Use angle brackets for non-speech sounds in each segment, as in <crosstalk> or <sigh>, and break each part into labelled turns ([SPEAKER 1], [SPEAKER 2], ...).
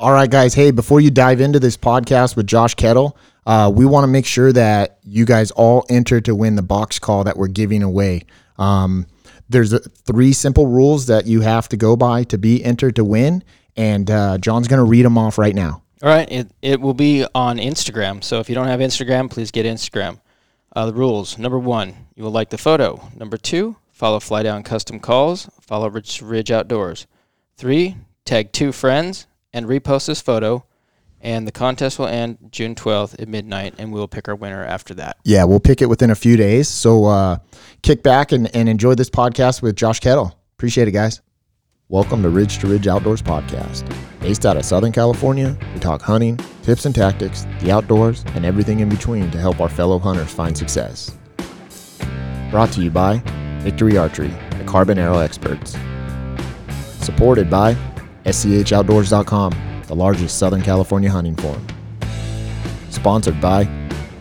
[SPEAKER 1] All right, guys. Hey, before you dive into this podcast with Josh Kettle, uh, we want to make sure that you guys all enter to win the box call that we're giving away. Um, there's a, three simple rules that you have to go by to be entered to win, and uh, John's going to read them off right now.
[SPEAKER 2] All right, it, it will be on Instagram. So if you don't have Instagram, please get Instagram. Uh, the rules number one, you will like the photo. Number two, follow Fly Down Custom Calls, follow Ridge, Ridge Outdoors. Three, tag two friends and repost this photo. And the contest will end June 12th at midnight, and we will pick our winner after that.
[SPEAKER 1] Yeah, we'll pick it within a few days. So uh, kick back and, and enjoy this podcast with Josh Kettle. Appreciate it, guys. Welcome to Ridge to Ridge Outdoors Podcast. Based out of Southern California, we talk hunting, tips and tactics, the outdoors, and everything in between to help our fellow hunters find success. Brought to you by Victory Archery, the carbon arrow experts. Supported by SCHOutdoors.com, the largest Southern California hunting forum. Sponsored by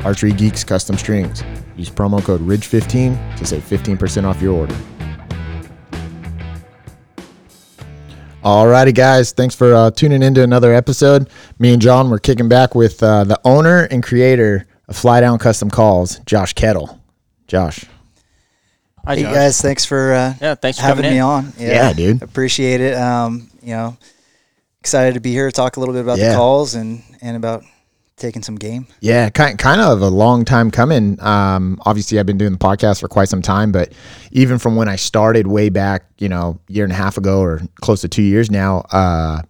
[SPEAKER 1] Archery Geeks Custom Strings. Use promo code RIDGE15 to save 15% off your order. Alrighty, guys. Thanks for uh, tuning into another episode. Me and John were kicking back with uh, the owner and creator of Fly Down Custom Calls, Josh Kettle. Josh.
[SPEAKER 2] Hi,
[SPEAKER 3] Hey
[SPEAKER 2] Josh.
[SPEAKER 3] guys, thanks for uh,
[SPEAKER 2] Yeah, thanks for
[SPEAKER 3] having me
[SPEAKER 2] in.
[SPEAKER 3] on.
[SPEAKER 1] Yeah, dude.
[SPEAKER 3] appreciate it. Um, you know, excited to be here to talk a little bit about
[SPEAKER 1] Yeah.
[SPEAKER 3] the calls and and about taking some game.
[SPEAKER 1] Yeah, kind kind of a long time coming. Um, obviously, I've been doing the podcast for quite some time, but even from when I started way back, you know, year and a half ago or close to two years now, uh,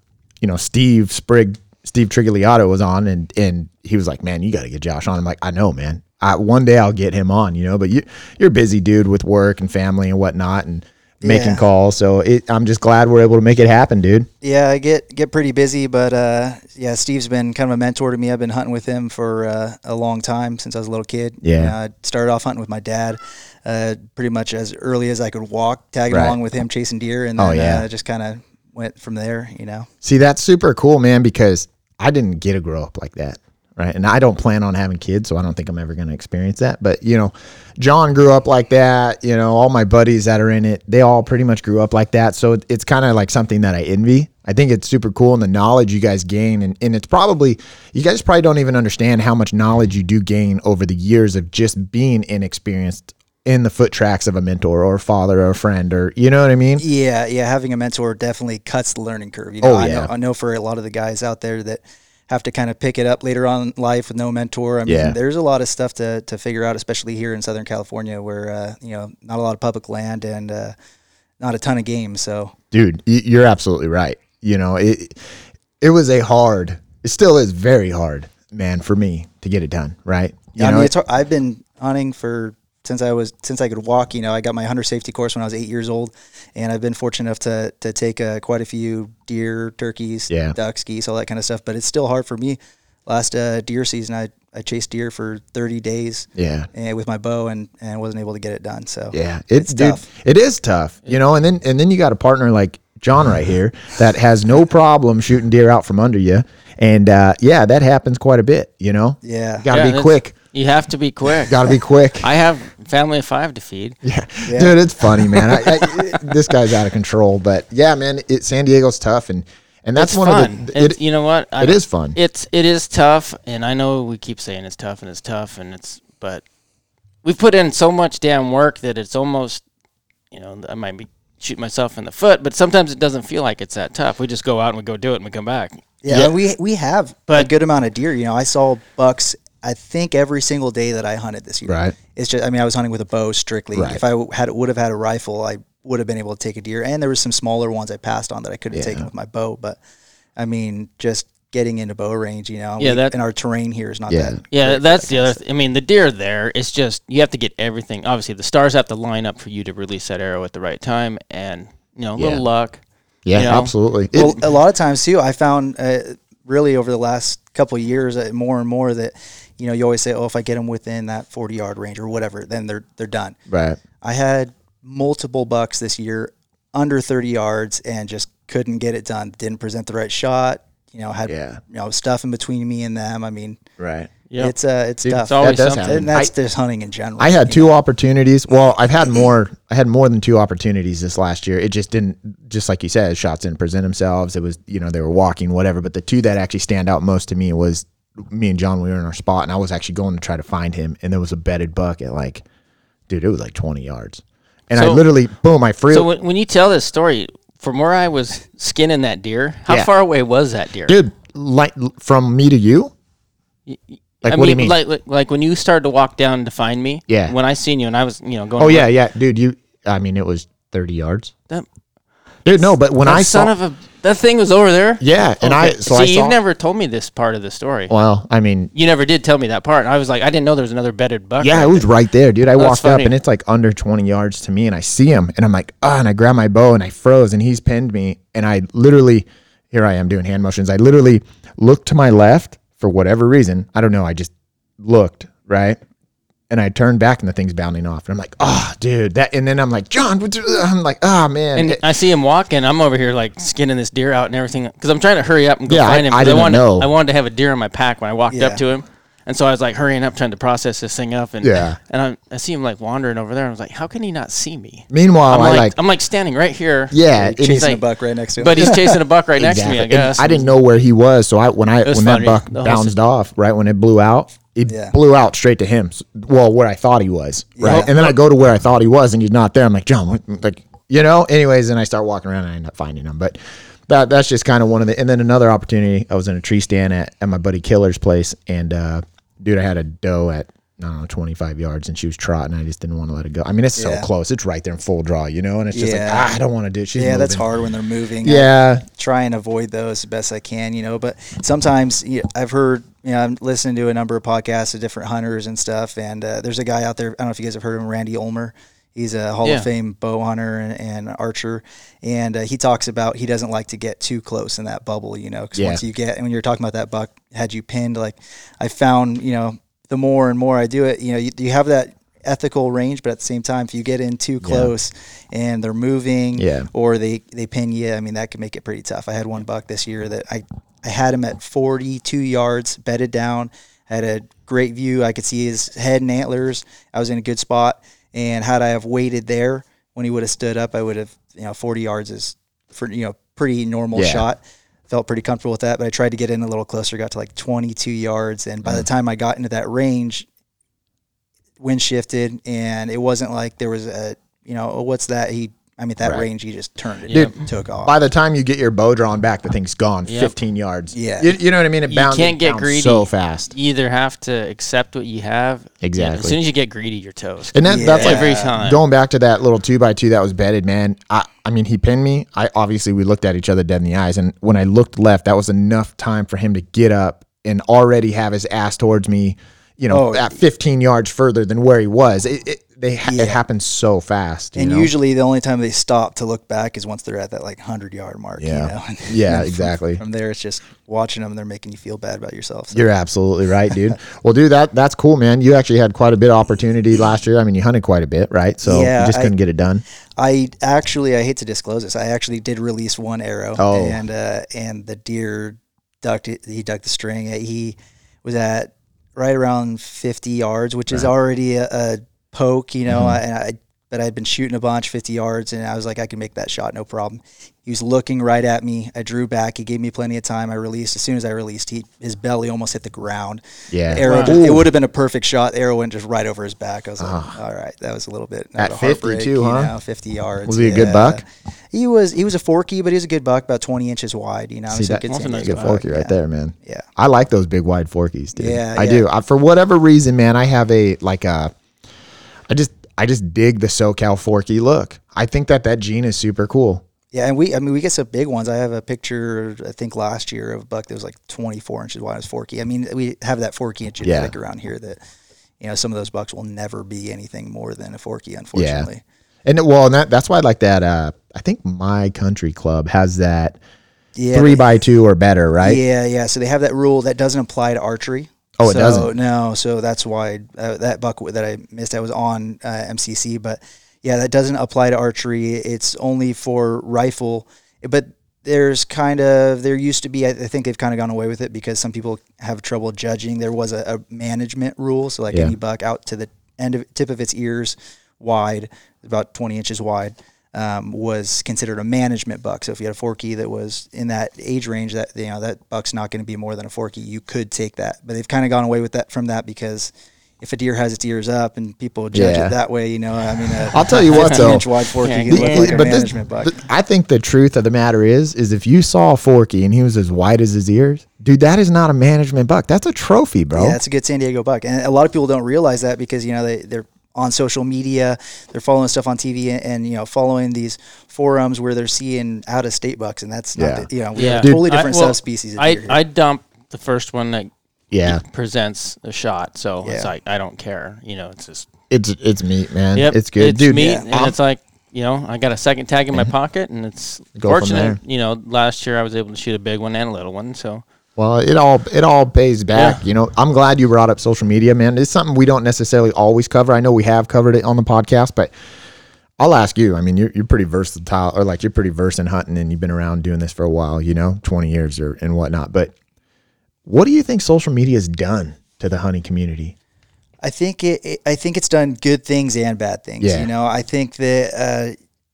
[SPEAKER 1] you know, Steve Sprigg, Steve Trigliato was on, and and he was like, "Man, you got to get Josh on." I'm like, "I know, man. I, one day I'll get him on." You know, but you you're busy dude with work and family and whatnot, and making
[SPEAKER 3] Yeah.
[SPEAKER 1] calls. So it, I'm just glad we're able to make it happen, dude.
[SPEAKER 3] Yeah, I get get pretty busy, but uh, yeah, Steve's been kind of a mentor to me. I've been hunting with him for uh, a long time since I was a little kid.
[SPEAKER 1] Yeah.
[SPEAKER 3] You know, I started off hunting with my dad, uh, pretty much as early as I could walk, tagging
[SPEAKER 1] Right.
[SPEAKER 3] along with him chasing deer, and
[SPEAKER 1] Oh,
[SPEAKER 3] then
[SPEAKER 1] yeah.
[SPEAKER 3] uh, just kind of went from there. You know.
[SPEAKER 1] See, that's super cool, man, because I didn't get to grow up like that. Right. And I don't plan on having kids, so I don't think I'm ever going to experience that. But, you know, John grew up like that. You know, all my buddies that are in it, they all pretty much grew up like that. So it's kind of like something that I envy. I think it's super cool and the knowledge you guys gain. And, and it's probably, you guys probably don't even understand how much knowledge you do gain over the years of just being inexperienced in the foot tracks of a mentor or a father or a friend or, you know what I mean?
[SPEAKER 3] Yeah, yeah, having a mentor definitely cuts the learning curve. You know,
[SPEAKER 1] Oh,
[SPEAKER 3] I
[SPEAKER 1] yeah.
[SPEAKER 3] know I know for a lot of the guys out there that have to kind of pick it up later on in life with no mentor. I mean,
[SPEAKER 1] Yeah.
[SPEAKER 3] there's a lot of stuff to, to figure out, especially here in Southern California, where uh, you know not a lot of public land and uh, not a ton of game. So
[SPEAKER 1] dude you're absolutely right you know it it was a hard it still is very hard man for me to get it done right you
[SPEAKER 3] I
[SPEAKER 1] know
[SPEAKER 3] mean, it's, hard- I've been hunting for since I was since I could walk. You know, I got my hunter safety course when I was eight years old, and I've been fortunate enough to to take uh, quite a few deer, turkeys,
[SPEAKER 1] Yeah.
[SPEAKER 3] ducks, geese, all that kind of stuff. But it's still hard for me. Last uh, deer season, I I chased deer for thirty days.
[SPEAKER 1] yeah
[SPEAKER 3] And with my bow and and wasn't able to get it done. So
[SPEAKER 1] yeah it's,
[SPEAKER 3] It's
[SPEAKER 1] dude,
[SPEAKER 3] tough.
[SPEAKER 1] it is tough you know and then and then you got a partner like john right here <laughs> that has no problem shooting deer out from under you and uh yeah that happens quite a bit you know
[SPEAKER 3] yeah,
[SPEAKER 1] gotta
[SPEAKER 2] Yeah,
[SPEAKER 1] be quick
[SPEAKER 2] You have to be quick.
[SPEAKER 1] gotta be quick
[SPEAKER 2] I have family of five to feed.
[SPEAKER 1] Yeah.
[SPEAKER 3] Yeah.
[SPEAKER 1] dude, it's funny, man. I, I, <laughs> this guy's out of control, but yeah, man, it, San Diego's tough, and and that's
[SPEAKER 2] it's
[SPEAKER 1] one
[SPEAKER 2] fun.
[SPEAKER 1] of the. It,
[SPEAKER 2] you know what? I-
[SPEAKER 1] it is fun.
[SPEAKER 2] It's it is tough, and I know we keep saying it's tough and it's tough and it's, but we've put in so much damn work that it's almost, you know, I might be shooting myself in the foot, but sometimes it doesn't feel like it's that tough. We just go out and we go do it and we come back.
[SPEAKER 3] yeah.
[SPEAKER 1] Yeah.
[SPEAKER 3] We we have a good amount of deer. You know, I saw bucks. I think every single day that I hunted this year.
[SPEAKER 1] Right.
[SPEAKER 3] It's just. I mean, I was hunting with a bow strictly.
[SPEAKER 1] Right.
[SPEAKER 3] If I had would have had a rifle, I would have been able to take a deer. And there was some smaller ones I passed on that I could have
[SPEAKER 1] Yeah.
[SPEAKER 3] taken with my bow. But I mean, just getting into bow range, you know.
[SPEAKER 2] Yeah,
[SPEAKER 3] we-
[SPEAKER 2] that-
[SPEAKER 3] and our terrain here is not
[SPEAKER 1] Yeah.
[SPEAKER 3] that.
[SPEAKER 2] Yeah,
[SPEAKER 3] great
[SPEAKER 2] that's
[SPEAKER 3] that
[SPEAKER 2] the other.
[SPEAKER 3] of
[SPEAKER 2] Th- I mean, the deer there. It's just you have to get everything. Obviously, the stars have to line up for you to release that arrow at the right time, and you know, a little luck.
[SPEAKER 1] yeah,
[SPEAKER 2] you know?
[SPEAKER 1] absolutely. It-
[SPEAKER 3] well, a lot of times too, I found uh, really over the last couple of years, uh, more and more that you know you always say, oh, if I get them within that forty yard range or whatever, then they're they're done.
[SPEAKER 1] right.
[SPEAKER 3] I had multiple bucks this year under thirty yards and just couldn't get it done. Didn't present the right shot. You know, had
[SPEAKER 1] Yeah.
[SPEAKER 3] you know stuff in between me and them. I mean,
[SPEAKER 1] Right.
[SPEAKER 2] Yeah.
[SPEAKER 3] It's uh, it's
[SPEAKER 1] Dude,
[SPEAKER 3] tough.
[SPEAKER 2] It's always
[SPEAKER 1] does
[SPEAKER 2] something.
[SPEAKER 1] happen.
[SPEAKER 3] and that's
[SPEAKER 1] I-
[SPEAKER 3] just hunting in general.
[SPEAKER 1] I had two
[SPEAKER 3] know?
[SPEAKER 1] opportunities. Well, I've had more. I had more than two opportunities this last year. It just didn't, just like you said, shots didn't present themselves. It was, you know, they were walking, whatever. But the two that actually stand out most to me was me and John. We were in our spot, and I was actually going to try to find him, and there was a bedded buck at like, dude, it was like twenty yards, and I literally, boom, I free.
[SPEAKER 2] So when, when you tell this story, from where I was skinning that deer, how
[SPEAKER 1] Yeah.
[SPEAKER 2] far away was that deer?
[SPEAKER 1] dude, like from me to you. Like,
[SPEAKER 2] I
[SPEAKER 1] what
[SPEAKER 2] mean,
[SPEAKER 1] do you mean?
[SPEAKER 2] Like, like, when you started to walk down to find me.
[SPEAKER 1] Yeah.
[SPEAKER 2] When I seen you and I was, you know, going.
[SPEAKER 1] oh yeah, yeah, dude. You, I mean, it was thirty yards,
[SPEAKER 2] That,
[SPEAKER 1] dude. No, but when
[SPEAKER 2] that
[SPEAKER 1] I
[SPEAKER 2] son
[SPEAKER 1] saw,
[SPEAKER 2] of a that thing was over there.
[SPEAKER 1] yeah, and I,
[SPEAKER 2] Okay.
[SPEAKER 1] so
[SPEAKER 2] See,
[SPEAKER 1] I saw.
[SPEAKER 2] you've never told me this part of the story.
[SPEAKER 1] well, I mean,
[SPEAKER 2] You never did tell me that part. And I was like, I didn't know there was another bedded buck.
[SPEAKER 1] Yeah,
[SPEAKER 2] right
[SPEAKER 1] it was
[SPEAKER 2] there.
[SPEAKER 1] right there, dude. I walked
[SPEAKER 2] funny.
[SPEAKER 1] up and it's like under 20 yards to me, and I see him, and I'm like, ah, and I grab my bow and I froze, and he's pinned me, and I literally, here I am doing hand motions. I literally looked to my left for whatever reason. I don't know. I just looked right, and I turned back, and the thing's bounding off, and I'm like, oh, dude, that, and then I'm like, John, what I'm like, oh, man,
[SPEAKER 2] And
[SPEAKER 1] It-
[SPEAKER 2] I see him walking. I'm over here like skinning this deer out and everything because I'm trying to hurry up and go
[SPEAKER 1] Yeah, I-
[SPEAKER 2] find him.
[SPEAKER 1] I
[SPEAKER 2] 'cause
[SPEAKER 1] didn't
[SPEAKER 2] wanted,
[SPEAKER 1] know.
[SPEAKER 2] I wanted to have a deer in my pack when I walked
[SPEAKER 3] Yeah.
[SPEAKER 2] up to him, and so I was like hurrying up, trying to process this thing up. And
[SPEAKER 1] Yeah.
[SPEAKER 2] and I, I see him like wandering over there. I was like, how can he not see me?
[SPEAKER 1] meanwhile,
[SPEAKER 2] I'm
[SPEAKER 1] I
[SPEAKER 2] like,
[SPEAKER 1] like,
[SPEAKER 2] I'm like standing right here.
[SPEAKER 1] yeah,
[SPEAKER 3] chasing
[SPEAKER 1] he's
[SPEAKER 3] a buck right next to him.
[SPEAKER 2] But he's chasing a buck <laughs> right next to me. I
[SPEAKER 1] Exactly. And
[SPEAKER 2] guess.
[SPEAKER 1] I didn't know where he was, so I when I when
[SPEAKER 2] funny.
[SPEAKER 1] that buck bounced off, right when it blew out, it
[SPEAKER 3] Yeah.
[SPEAKER 1] blew out straight to him. Well, where I thought he was, right,
[SPEAKER 3] Yeah.
[SPEAKER 1] and then I go to where I thought he was, and he's not there. I'm like, John, what? like, you know. Anyways, and I start walking around, and I end up finding him. But that that's just kind of one of the. And then another opportunity, I was in a tree stand at at my buddy Killer's place, and uh, dude, I had a doe at. I don't know, 25 yards, and she was trotting. I just didn't want to let it go. I mean, it's so close. It's right there in full draw, you know? And it's just like, ah, I don't want to do it. She's
[SPEAKER 3] yeah, that's hard when they're moving. I
[SPEAKER 1] Yeah.
[SPEAKER 3] try and avoid those as best I can, you know. But sometimes you know, I've heard, you know, I'm listening to a number of podcasts of different hunters and stuff. And uh, there's a guy out there. I don't know if you guys have heard of him, Randy Ulmer. He's a Hall
[SPEAKER 2] Yeah.
[SPEAKER 3] of Fame bow hunter and, and archer, and uh, he talks about he doesn't like to get too close in that bubble, you know, because
[SPEAKER 1] Yeah.
[SPEAKER 3] once you get and when you're talking about that buck had you pinned, like I found, you know, the more and more I do it, you know, you, you have that ethical range, but at the same time, if you get in too close and they're moving,
[SPEAKER 1] Yeah.
[SPEAKER 3] or they they pin you. I mean, that could make it pretty tough. I had one buck this year that I I had him at 42 yards, bedded down, had a great view. I could see his head and antlers. I was in a good spot, and had I have waited there when he would have stood up, I would have you know 40 yards is for you know pretty normal
[SPEAKER 1] Yeah.
[SPEAKER 3] shot. Felt pretty comfortable with that, but I tried to get in a little closer. Got to like 22 yards, and by the mm. time I got into that range, wind shifted, and it wasn't like there was a you know oh, what's that he. I mean, that
[SPEAKER 1] Right.
[SPEAKER 3] range, he just turned it,
[SPEAKER 1] Dude,
[SPEAKER 3] took off.
[SPEAKER 1] By the time you get your bow drawn back, the thing's gone,
[SPEAKER 2] Yep.
[SPEAKER 1] 15 yards.
[SPEAKER 3] Yeah.
[SPEAKER 1] You, you know what I mean? It
[SPEAKER 2] You can't get
[SPEAKER 1] bounds
[SPEAKER 2] greedy.
[SPEAKER 1] so fast.
[SPEAKER 2] You either have to accept what you have.
[SPEAKER 1] Exactly.
[SPEAKER 2] As soon as you get greedy, you're toast.
[SPEAKER 1] And that, that's like
[SPEAKER 2] Every time.
[SPEAKER 1] going back to that little two by two that was bedded, man. I, I mean, he pinned me. I obviously we looked at each other dead in the eyes, and when I looked left, that was enough time for him to get up and already have his ass towards me. You know,
[SPEAKER 3] Oh.
[SPEAKER 1] at 15 yards further than where he was. It, it they
[SPEAKER 3] Yeah.
[SPEAKER 1] it happens so fast. you
[SPEAKER 3] And
[SPEAKER 1] know?
[SPEAKER 3] usually the only time they stop to look back is once they're at that like hundred yard mark.
[SPEAKER 1] Yeah.
[SPEAKER 3] You know? <laughs> And
[SPEAKER 1] Yeah,
[SPEAKER 3] from-
[SPEAKER 1] exactly.
[SPEAKER 3] From, there, it's just watching them. They're making you feel bad about yourself. So.
[SPEAKER 1] You're absolutely right, dude. <laughs> well, dude, that that's cool, man. You actually had quite a bit of opportunity last year. I mean, you hunted quite a bit, right? So
[SPEAKER 3] Yeah,
[SPEAKER 1] you just couldn't get it done.
[SPEAKER 3] I actually, I hate to disclose this. I actually did release one arrow,
[SPEAKER 1] Oh.
[SPEAKER 3] and uh, and the deer ducked it. He ducked the string. He was at right around 50 yards, which is already a, a poke, you know.
[SPEAKER 1] Mm-hmm.
[SPEAKER 3] And I, but I'd been shooting a bunch, 50 yards, and I was like, I can make that shot, no problem. He was looking right at me. I drew back. He gave me plenty of time. I released. As soon as I released, he his belly almost hit the ground.
[SPEAKER 1] Yeah.
[SPEAKER 3] Arrow.
[SPEAKER 2] Wow.
[SPEAKER 3] just- it would have been a perfect shot. The arrow went just right over his back. I was like, all right, that was a little bit.
[SPEAKER 1] At
[SPEAKER 3] of a
[SPEAKER 1] 50
[SPEAKER 3] heartbreak,
[SPEAKER 1] too,
[SPEAKER 3] you
[SPEAKER 1] huh?
[SPEAKER 3] know, 50 yards.
[SPEAKER 1] Was he a good buck?
[SPEAKER 3] He was. He was a forky, but he was a good buck, about 20 inches wide. You know,
[SPEAKER 1] See
[SPEAKER 3] so
[SPEAKER 1] that?
[SPEAKER 3] good
[SPEAKER 2] That's a nice
[SPEAKER 1] Good
[SPEAKER 2] buck.
[SPEAKER 1] forky right
[SPEAKER 3] yeah.
[SPEAKER 1] there, man.
[SPEAKER 3] Yeah.
[SPEAKER 1] I like those big wide forkies, dude.
[SPEAKER 3] Yeah,
[SPEAKER 1] I
[SPEAKER 3] yeah.
[SPEAKER 1] do. I, for whatever reason, man, I have a like a. I just I just dig the SoCal forky look. I think that that gene is super cool.
[SPEAKER 3] Yeah, and we. I mean, we get some big ones. I have a picture. I think last year of a buck that was like 24 inches wide. Was forky. I mean, we have that forky and genetic around here that. You know, some of those bucks will never be anything more than a forky, unfortunately.
[SPEAKER 1] And well, and that that's why I like that. Uh, I think my country club has that
[SPEAKER 3] Yeah.
[SPEAKER 1] three
[SPEAKER 3] they-
[SPEAKER 1] by two or better, right?
[SPEAKER 3] Yeah, yeah. So they have that rule that doesn't apply to archery.
[SPEAKER 1] Oh, it
[SPEAKER 3] So,
[SPEAKER 1] doesn't?
[SPEAKER 3] No, so that's why uh, that buck that I missed, I was on uh, MCC, but yeah, that doesn't apply to archery. It's only for rifle. But there's kind of there used to be I think they've kind of gone away with it because some people have trouble judging. There was a, a management rule, so like
[SPEAKER 1] Yeah.
[SPEAKER 3] any buck out to the end of tip of its ears, wide, about 20 inches wide, um, was considered a management buck. So if you had a forky that was in that age range, that you know that buck's not going to be more than a forky. You could take that, but they've kind of gone away with that from that because. If a deer has its ears up and people judge
[SPEAKER 1] Yeah.
[SPEAKER 3] it that way, you know, I mean, a
[SPEAKER 1] I'll tell you what, <laughs> though.
[SPEAKER 3] inch wide forky
[SPEAKER 2] Yeah, yeah.
[SPEAKER 3] like a
[SPEAKER 1] but this,
[SPEAKER 3] management buck.
[SPEAKER 1] th- I think the truth of the matter is, is if you saw a Forky and he was as wide as his ears, dude, that is not a management buck. That's a trophy, bro.
[SPEAKER 3] Yeah, that's a good San Diego buck, and a lot of people don't realize that because you know they they're on social media, they're following stuff on TV, and, and you know following these forums where they're seeing out of state bucks, and that's not
[SPEAKER 1] Yeah.
[SPEAKER 3] the, you know we
[SPEAKER 2] Yeah.
[SPEAKER 1] Dude,
[SPEAKER 3] totally different
[SPEAKER 2] I- well,
[SPEAKER 3] subspecies. Of
[SPEAKER 2] I
[SPEAKER 3] deer here.
[SPEAKER 2] I dump the first one that
[SPEAKER 1] yeah,
[SPEAKER 2] presents a shot, so it's like I don't care. You know, it's just
[SPEAKER 1] it's it's meat, man.
[SPEAKER 2] yep,
[SPEAKER 1] it's good, dude.
[SPEAKER 2] meat,
[SPEAKER 3] Yeah.
[SPEAKER 2] and
[SPEAKER 1] I'm-
[SPEAKER 2] it's like you know I got a second tag in my pocket, and it's
[SPEAKER 1] Go
[SPEAKER 2] fortunate. You know, last year I was able to shoot a big one and a little one, so
[SPEAKER 1] Well, it all it all pays back.
[SPEAKER 2] Yeah.
[SPEAKER 1] You know, I'm glad you brought up social media, man. It's something we don't necessarily always cover. I know we have covered it on the podcast, but I'll ask you. I mean, you're you're pretty versatile, or like you're pretty versed in hunting, and you've been around doing this for a while. You know, 20 years or and whatnot. But what do you think social media has done to the hunting community?
[SPEAKER 3] I think it, it. I think it's done good things and bad things.
[SPEAKER 1] Yeah.
[SPEAKER 3] You know, I think that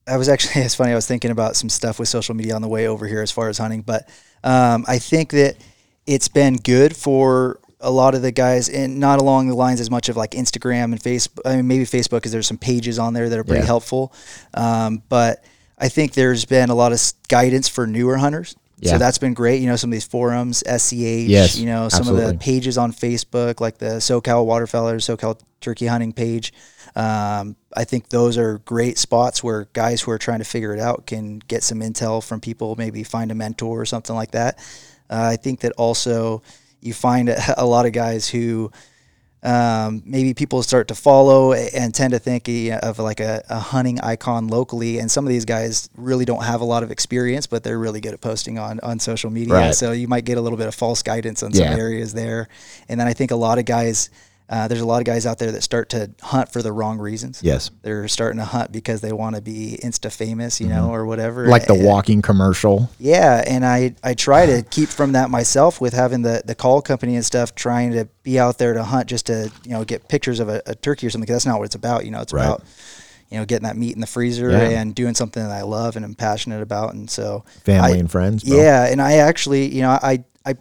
[SPEAKER 3] uh, I was actually. <laughs> It's funny. I was thinking about some stuff with social media on the way over here as far as hunting, but um, I think that it's been good for a lot of the guys, and not along the lines as much of like Instagram and Facebook. I mean, maybe Facebook because there's some pages on there that are pretty
[SPEAKER 1] Yeah.
[SPEAKER 3] helpful. Um, but I think there's been a lot of guidance for newer hunters.
[SPEAKER 1] Yeah.
[SPEAKER 3] So that's been great. You know, some of these forums, SCH,
[SPEAKER 1] Yes,
[SPEAKER 3] you know, some of the pages on Facebook, like the SoCal Waterfowlers, SoCal Turkey Hunting page. Um, I think those are great spots where guys who are trying to figure it out can get some intel from people, maybe find a mentor or something like that. Uh, I think that also you find a, <laughs> a lot of guys who um, maybe people start to follow and tend to think uh, of like a, a hunting icon locally. And some of these guys really don't have a lot of experience, but they're really good at posting on, on social media.
[SPEAKER 1] Right.
[SPEAKER 3] So you might get a little bit of false guidance on
[SPEAKER 1] Yeah.
[SPEAKER 3] some areas there. And then I think a lot of guys, uh, there's a lot of guys out there that start to hunt for the wrong reasons.
[SPEAKER 1] Yes,
[SPEAKER 3] They're starting to hunt because they want to be insta famous, you know, or whatever.
[SPEAKER 1] Mm-hmm. like the
[SPEAKER 3] And-
[SPEAKER 1] walking commercial.
[SPEAKER 3] yeah, and I, I try to <sighs> keep from that myself with having the, the call company and stuff, trying to be out there to hunt just to you know get pictures of a, a turkey or something. 'cause that's not what it's about. You know, it's
[SPEAKER 1] Right.
[SPEAKER 3] about you know getting that meat in the freezer
[SPEAKER 1] Yeah.
[SPEAKER 3] and doing something that I love and I'm passionate about. And so
[SPEAKER 1] Family
[SPEAKER 3] I-
[SPEAKER 1] and friends. Bro.
[SPEAKER 3] yeah, and I actually you know I I've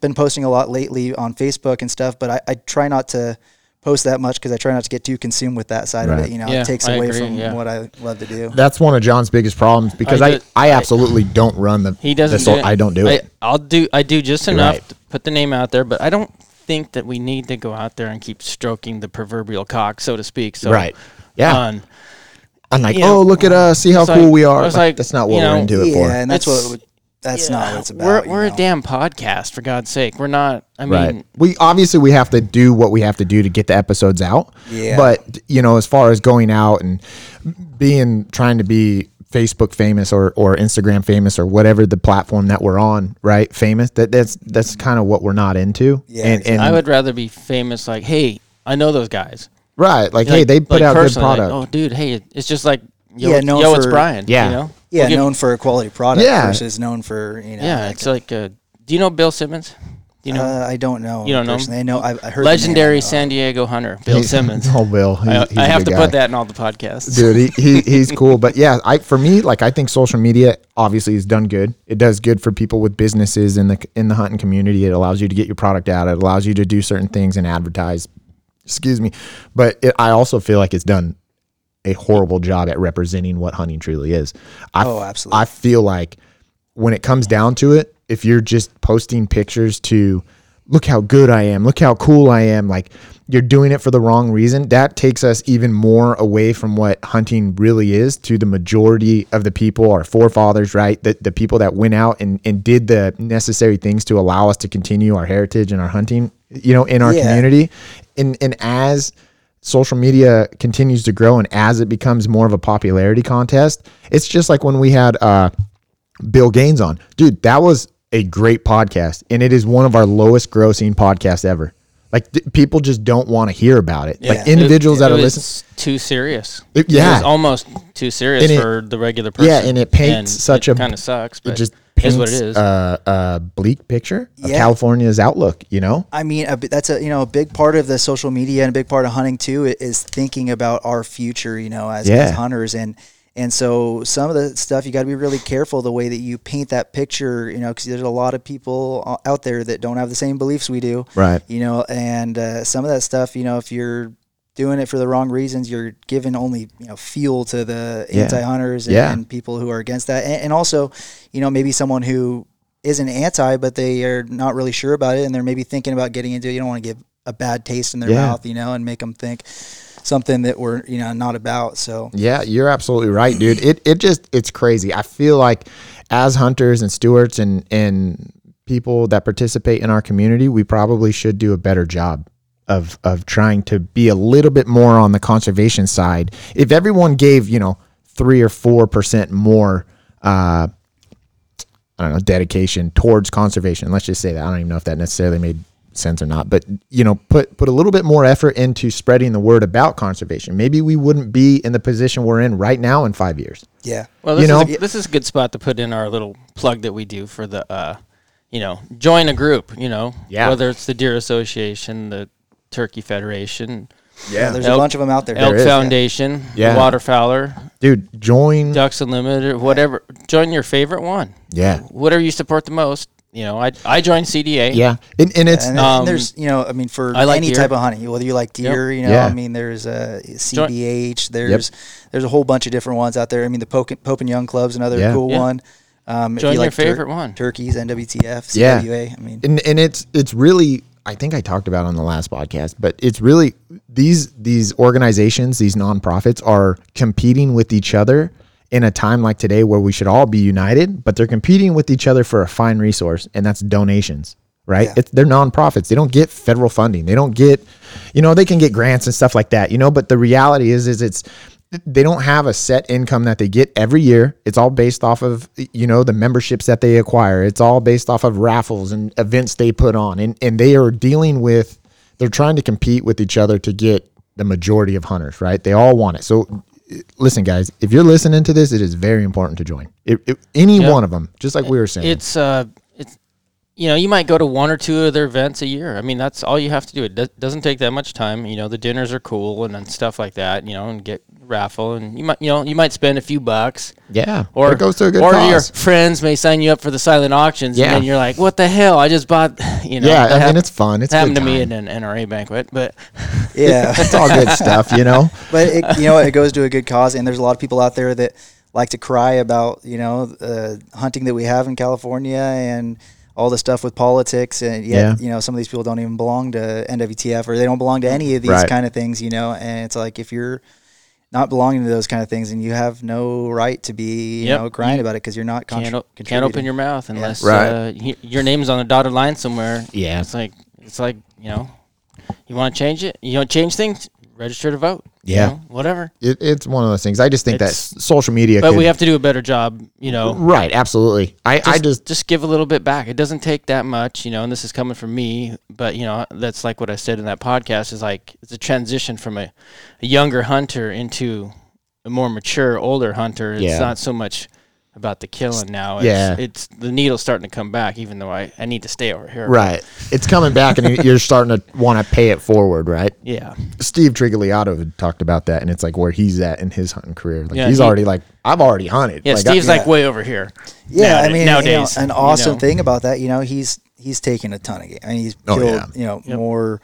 [SPEAKER 3] been posting a lot lately on Facebook and stuff, but I, I try not to post that much because I try not to get too consumed with that side of it. You know,
[SPEAKER 2] Yeah,
[SPEAKER 3] it takes
[SPEAKER 2] I
[SPEAKER 3] away
[SPEAKER 2] agree,
[SPEAKER 3] from
[SPEAKER 2] yeah.
[SPEAKER 3] what I love to do.
[SPEAKER 1] That's one of John's biggest problems because
[SPEAKER 2] I
[SPEAKER 1] I,
[SPEAKER 2] did-
[SPEAKER 1] I,
[SPEAKER 2] I-
[SPEAKER 1] absolutely don't run the
[SPEAKER 2] he doesn't.
[SPEAKER 1] the so-
[SPEAKER 2] do it.
[SPEAKER 1] I don't do
[SPEAKER 2] I,
[SPEAKER 1] it.
[SPEAKER 2] I'll do. I do just
[SPEAKER 1] You're
[SPEAKER 2] enough
[SPEAKER 1] right.
[SPEAKER 2] to put the name out there, but I don't think that we need to go out there and keep stroking the proverbial cock, so to speak. So
[SPEAKER 1] Right. Yeah.
[SPEAKER 2] on.
[SPEAKER 1] I'm like,
[SPEAKER 2] you know,
[SPEAKER 1] oh, look at us, see how
[SPEAKER 2] it's
[SPEAKER 1] cool
[SPEAKER 2] like-
[SPEAKER 1] we are.
[SPEAKER 2] I
[SPEAKER 1] Like,
[SPEAKER 2] like,
[SPEAKER 1] that's not what
[SPEAKER 2] you
[SPEAKER 1] we're
[SPEAKER 2] know,
[SPEAKER 1] into it for.
[SPEAKER 3] yeah,
[SPEAKER 1] for.
[SPEAKER 3] and that's
[SPEAKER 2] It's-
[SPEAKER 3] what that's not what it's about.
[SPEAKER 2] We're we're
[SPEAKER 3] know?
[SPEAKER 2] a damn podcast for God's sake. We're not. I mean,
[SPEAKER 1] right. We obviously we have to do what we have to do to get the episodes out.
[SPEAKER 3] Yeah.
[SPEAKER 1] But you know, as far as going out and being trying to be Facebook famous or or Instagram famous or whatever the platform that we're on, right? Famous. That that's that's kind of what we're not into.
[SPEAKER 3] Yeah,
[SPEAKER 1] And, and
[SPEAKER 2] I would rather be famous. Like, hey, I know those guys.
[SPEAKER 1] right. Like, hey, they put
[SPEAKER 2] like
[SPEAKER 1] out good
[SPEAKER 2] personally, like,
[SPEAKER 1] product.
[SPEAKER 2] oh, dude, hey, it's just like yo,
[SPEAKER 3] Yeah, no,
[SPEAKER 2] yo it's Brian.
[SPEAKER 1] Yeah.
[SPEAKER 2] you know?
[SPEAKER 3] Yeah,
[SPEAKER 2] We'll give-
[SPEAKER 3] known for a quality product
[SPEAKER 1] Yeah.
[SPEAKER 3] versus known for you know.
[SPEAKER 2] yeah,
[SPEAKER 3] like
[SPEAKER 2] it's like. Uh, do you know Bill Simmons? Do you know
[SPEAKER 3] uh, I don't know.
[SPEAKER 2] You don't know
[SPEAKER 3] personally. I know. I've I heard the name,
[SPEAKER 2] legendary San Diego hunter Bill Simmons? <laughs>
[SPEAKER 1] oh, Bill. He's,
[SPEAKER 2] I,
[SPEAKER 1] he's
[SPEAKER 2] I
[SPEAKER 1] a
[SPEAKER 2] have to
[SPEAKER 1] guy.
[SPEAKER 2] put that in all the podcasts.
[SPEAKER 1] dude he, he <laughs> he's cool but yeah i for me like i think social media obviously has done good it does good for people with businesses in the in the hunting community it allows you to get your product out it allows you to do certain things and advertise excuse me but it, i also feel like it's done a horrible job at representing what hunting truly is I,
[SPEAKER 3] Oh, absolutely.
[SPEAKER 1] i feel like when it comes down to it if you're just posting pictures to look how good I am, look how cool I am, like you're doing it for the wrong reason, that takes us even more away from what hunting really is to the majority of the people, our forefathers, right? The, the people that went out and, and did the necessary things to allow us to continue our heritage and our hunting, you know, in our
[SPEAKER 3] Yeah.
[SPEAKER 1] community. And, and as social media continues to grow and as it becomes more of a popularity contest, it's just like when we had, uh, Bill Gaines on. Dude, that was a great podcast. And it is one of our lowest grossing podcasts ever. Like th- people just don't want to hear about it. Like individuals
[SPEAKER 2] It-
[SPEAKER 1] that
[SPEAKER 2] it
[SPEAKER 1] are
[SPEAKER 2] was
[SPEAKER 1] listening.
[SPEAKER 2] too serious.
[SPEAKER 1] It-
[SPEAKER 2] It
[SPEAKER 1] yeah.
[SPEAKER 2] was almost too serious
[SPEAKER 1] And it-
[SPEAKER 2] for the regular person.
[SPEAKER 1] Yeah, and it paints such a-
[SPEAKER 2] kind of sucks, but
[SPEAKER 1] It just
[SPEAKER 2] is
[SPEAKER 1] paints
[SPEAKER 2] what it is.
[SPEAKER 1] A, a bleak picture of
[SPEAKER 3] Yeah.
[SPEAKER 1] California's outlook. You know.
[SPEAKER 3] I mean, a, that's a you know a big part of the social media and a big part of hunting too is thinking about our future. You know, as,
[SPEAKER 1] Yeah.
[SPEAKER 3] as hunters and and so some of the stuff you got to be really careful the way that you paint that picture. You know, because there's a lot of people out there that don't have the same beliefs we do.
[SPEAKER 1] Right.
[SPEAKER 3] You know, and uh, some of that stuff, you know, if you're doing it for the wrong reasons, you're giving only you know fuel to the
[SPEAKER 1] Yeah.
[SPEAKER 3] anti-hunters and,
[SPEAKER 1] Yeah.
[SPEAKER 3] and people who are against that, and, and also, you know, maybe someone who isn't anti, but they are not really sure about it, and they're maybe thinking about getting into it. You don't want to give a bad taste in their
[SPEAKER 1] Yeah.
[SPEAKER 3] mouth, you know, and make them think something that we're you know not about. So
[SPEAKER 1] Yeah, you're absolutely right, dude. It it just it's crazy. I feel like as hunters and stewards and and people that participate in our community, we probably should do a better job of of trying to be a little bit more on the conservation side. If everyone gave, you know, 3 or 4% more uh I don't know, dedication towards conservation. Let's just say that. I don't even know if that necessarily made sense or not, but you know, put put a little bit more effort into spreading the word about conservation. Maybe we wouldn't be in the position we're in right now in 5 years.
[SPEAKER 3] yeah,
[SPEAKER 2] Well, this
[SPEAKER 1] You know-
[SPEAKER 2] is a, this is a good spot to put in our little plug that we do for the, uh, you know, join a group. You know,
[SPEAKER 1] Yeah.
[SPEAKER 2] whether it's the Deer Association, the Turkey Federation,
[SPEAKER 3] yeah. There's
[SPEAKER 2] Elk-
[SPEAKER 3] a bunch of them out there.
[SPEAKER 2] Elk
[SPEAKER 1] is.
[SPEAKER 2] Foundation,
[SPEAKER 1] Yeah.
[SPEAKER 2] Waterfowler,
[SPEAKER 1] Dude, join
[SPEAKER 2] Ducks Unlimited, whatever. Join your favorite one.
[SPEAKER 1] Yeah.
[SPEAKER 2] Whatever you support the most. You know, I I joined CDA.
[SPEAKER 1] Yeah. And, and it's
[SPEAKER 3] and,
[SPEAKER 2] Um,
[SPEAKER 3] and there's you know I mean for
[SPEAKER 2] I like
[SPEAKER 3] any
[SPEAKER 2] deer.
[SPEAKER 3] type of hunting whether you like deer you know
[SPEAKER 1] Yeah.
[SPEAKER 3] I mean there's uh, CBH there's there's a whole bunch of different ones out there I mean the Pope, Pope and Young Club's another
[SPEAKER 1] Yeah.
[SPEAKER 3] cool
[SPEAKER 2] Yeah.
[SPEAKER 3] one um, if
[SPEAKER 2] Join
[SPEAKER 3] you
[SPEAKER 2] your
[SPEAKER 3] like tur-
[SPEAKER 2] favorite one.
[SPEAKER 3] turkeys NWTF
[SPEAKER 1] Yeah.
[SPEAKER 3] CWA I mean
[SPEAKER 1] and and it's it's really I think I talked about it on the last podcast, but it's really these these organizations, these nonprofits are competing with each other in a time like today where we should all be united, but they're competing with each other for a fine resource, and that's donations. Right?
[SPEAKER 3] Yeah.
[SPEAKER 1] It's they're nonprofits. They don't get federal funding. They don't get, you know, they can get grants and stuff like that. You know, but the reality is, is it's they don't have a set income that they get every year. It's all based off of you know the memberships that they acquire. It's all based off of raffles and events they put on, and and they are dealing with. They're trying to compete with each other to get the majority of hunters. Right? They all want it. So. Listen, guys. If you're listening to this, it is very important to join. It, it- any
[SPEAKER 2] Yeah.
[SPEAKER 1] one of them, just like we were saying.
[SPEAKER 2] It's uh, it's you know, you might go to one or two of their events a year. I mean, that's all you have to do. It do- doesn't take that much time. You know, the dinners are cool and then stuff like that. You know, and get raffle and you might you know you might spend a few bucks.
[SPEAKER 1] yeah,
[SPEAKER 2] Or
[SPEAKER 1] it goes to a good
[SPEAKER 2] or
[SPEAKER 1] cause.
[SPEAKER 2] your friends may sign you up for the silent auctions,
[SPEAKER 1] Yeah.
[SPEAKER 2] and then you're like, "What the hell? I just bought." <laughs> You know,
[SPEAKER 1] yeah,
[SPEAKER 2] that
[SPEAKER 1] I mean it's fun. It's
[SPEAKER 2] that happened
[SPEAKER 1] good
[SPEAKER 2] to me at an NRA banquet, but <laughs>
[SPEAKER 3] yeah <laughs>
[SPEAKER 1] it's all good stuff, you know.
[SPEAKER 3] but it, you know it goes to a good cause and there's a lot of people out there that like to cry about you know uh, hunting that we have in California and all the stuff with politics and yet
[SPEAKER 1] Yeah.
[SPEAKER 3] you know some of these people don't even belong to NWTF or they don't belong to any of these
[SPEAKER 1] Right.
[SPEAKER 3] kind of things you know and it's like if you're not belonging to those kind of things and you have no right to be you
[SPEAKER 2] Yep.
[SPEAKER 3] know crying about it because you're not
[SPEAKER 2] can't, o- can't open your mouth unless
[SPEAKER 1] Right.
[SPEAKER 2] uh, y- your name's on a dotted line somewhere.
[SPEAKER 1] Yeah.
[SPEAKER 2] It's like it's like you know, you want to change it. You want to change things. Register to vote. you
[SPEAKER 1] Yeah.
[SPEAKER 2] know, whatever.
[SPEAKER 1] It, it's one of those things. I just think that
[SPEAKER 2] It's-
[SPEAKER 1] s- social media.
[SPEAKER 2] But
[SPEAKER 1] could-
[SPEAKER 2] we have to do a better job. You know,
[SPEAKER 1] right, absolutely. I, I just
[SPEAKER 2] just give a little bit back. It doesn't take that much, you know, and this is coming from me, but you know, that's like what I said in that podcast is like it's a transition from a, a younger hunter into a more mature, older hunter. It's
[SPEAKER 1] Yeah.
[SPEAKER 2] not so much about the killing now. It's,
[SPEAKER 1] Yeah.
[SPEAKER 2] it's the needle's starting to come back, even though I, I need to stay over here.
[SPEAKER 1] right. It's coming back, and you- you're starting to want to pay it forward, right? <laughs>
[SPEAKER 2] Yeah.
[SPEAKER 1] Steve Trigliato had talked about that, and it's like where he's at in his hunting career. Like
[SPEAKER 2] Yeah,
[SPEAKER 1] he's
[SPEAKER 2] he-
[SPEAKER 1] already like, I've already hunted.
[SPEAKER 2] Yeah,
[SPEAKER 1] Like, I-
[SPEAKER 2] Steve's like
[SPEAKER 3] yeah.
[SPEAKER 2] way over here.
[SPEAKER 3] Yeah, I
[SPEAKER 2] nowada-
[SPEAKER 3] mean, you know,
[SPEAKER 2] nowadays,
[SPEAKER 3] an
[SPEAKER 2] you
[SPEAKER 3] awesome
[SPEAKER 2] know.
[SPEAKER 3] thing about that, you know, he's he's taken a ton of game. I mean, he's
[SPEAKER 1] Oh,
[SPEAKER 3] killed,
[SPEAKER 1] yeah.
[SPEAKER 3] you know,
[SPEAKER 2] Yep.
[SPEAKER 3] more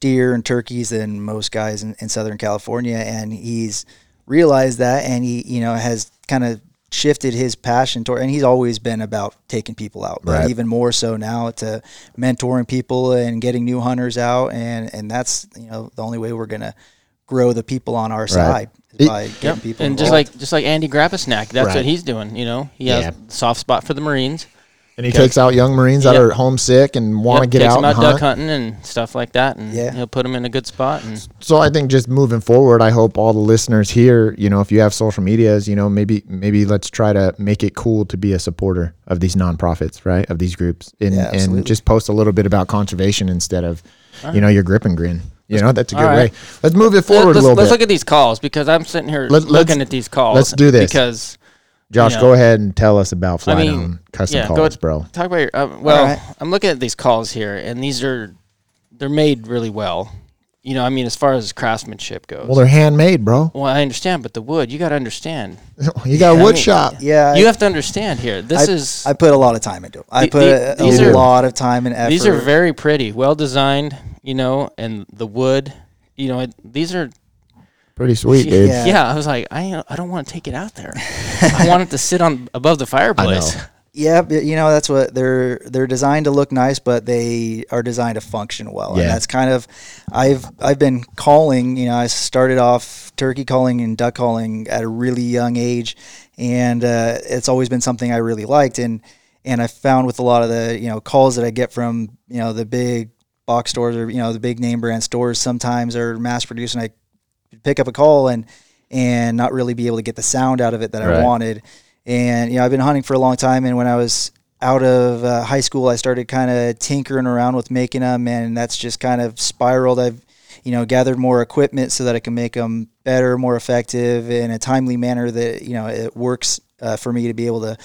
[SPEAKER 3] deer and turkeys than most guys in, in Southern California, and he's realized that, and he, you know, has kind of shifted his passion toward, and he's always been about taking people out, but
[SPEAKER 1] Right.
[SPEAKER 3] even more so now to mentoring people and getting new hunters out, and and that's you know the only way we're gonna grow the people on our side is
[SPEAKER 1] It-
[SPEAKER 3] by getting
[SPEAKER 2] Yep.
[SPEAKER 3] people
[SPEAKER 2] And just like just like Andy Grappisnack, that's
[SPEAKER 1] Right.
[SPEAKER 2] what he's doing. You know, he has
[SPEAKER 1] Yeah.
[SPEAKER 2] soft spot for the Marines.
[SPEAKER 1] And he takes out young Marines that are homesick and want to
[SPEAKER 2] Yep,
[SPEAKER 1] get
[SPEAKER 2] takes
[SPEAKER 1] out
[SPEAKER 2] them
[SPEAKER 1] and
[SPEAKER 2] out
[SPEAKER 1] hunt.
[SPEAKER 2] duck hunting and stuff like that, and
[SPEAKER 3] Yeah.
[SPEAKER 2] he'll put them in a good spot. And
[SPEAKER 1] So I think just moving forward, I hope all the listeners here, you know, if you have social medias, you know, maybe maybe let's try to make it cool to be a supporter of these nonprofits, right? Of these groups, and
[SPEAKER 3] Yeah,
[SPEAKER 1] and just post a little bit about conservation instead of, you know, your grip and grin. You know, that's a good
[SPEAKER 2] all right.
[SPEAKER 1] way. Let's move it forward
[SPEAKER 2] let's,
[SPEAKER 1] a little
[SPEAKER 2] let's
[SPEAKER 1] bit.
[SPEAKER 2] look at these calls because I'm sitting here
[SPEAKER 1] Let- let's-
[SPEAKER 2] looking at these calls.
[SPEAKER 1] let's do this.
[SPEAKER 2] because
[SPEAKER 1] Josh,
[SPEAKER 2] you
[SPEAKER 1] go ahead and tell us about fly
[SPEAKER 2] I mean,
[SPEAKER 1] down custom
[SPEAKER 2] yeah, go
[SPEAKER 1] calls,
[SPEAKER 2] ahead.
[SPEAKER 1] bro.
[SPEAKER 2] talk about your. Uh, well,
[SPEAKER 3] right.
[SPEAKER 2] I'm looking at these calls here, and these are they're made really well. You know, I mean, as far as craftsmanship goes.
[SPEAKER 1] Well, they're handmade, bro.
[SPEAKER 2] Well, I understand, but the wood, you got to understand. <laughs>
[SPEAKER 1] You got a
[SPEAKER 2] Yeah, I
[SPEAKER 1] wood
[SPEAKER 2] mean,
[SPEAKER 1] shop.
[SPEAKER 3] Yeah,
[SPEAKER 2] you
[SPEAKER 3] I-
[SPEAKER 2] have to understand here. This
[SPEAKER 3] I,
[SPEAKER 2] is
[SPEAKER 3] I put a lot of time into it. I
[SPEAKER 2] The-
[SPEAKER 3] put
[SPEAKER 2] the-
[SPEAKER 3] a, a
[SPEAKER 1] are-
[SPEAKER 3] lot of time and effort.
[SPEAKER 2] these are very pretty, well designed. You know, and the wood. You know, it, these are.
[SPEAKER 1] Pretty sweet, dude.
[SPEAKER 3] Yeah.
[SPEAKER 2] Yeah. I was like, I I don't want to take it out there. <laughs> I want it to sit on above the fireplace.
[SPEAKER 1] know.
[SPEAKER 3] Yeah, but, you know that's what they're they're designed to look nice, but they are designed to function well.
[SPEAKER 1] Yeah.
[SPEAKER 3] And that's kind of I've I've been calling. You know, I started off turkey calling and duck calling at a really young age, and uh, it's always been something I really liked. And and I found with a lot of the you know calls that I get from you know the big box stores or you know the big name brand stores sometimes are mass produced, and I pick up a call and and not really be able to get the sound out of it that
[SPEAKER 1] Right.
[SPEAKER 3] I wanted. And you know, I've been hunting for a long time, and when I was out of uh, high school, I started kind of tinkering around with making them, and that's just kind of spiraled. I've you know gathered more equipment so that I can make them better, more effective, in a timely manner that you know it works uh, for me to be able to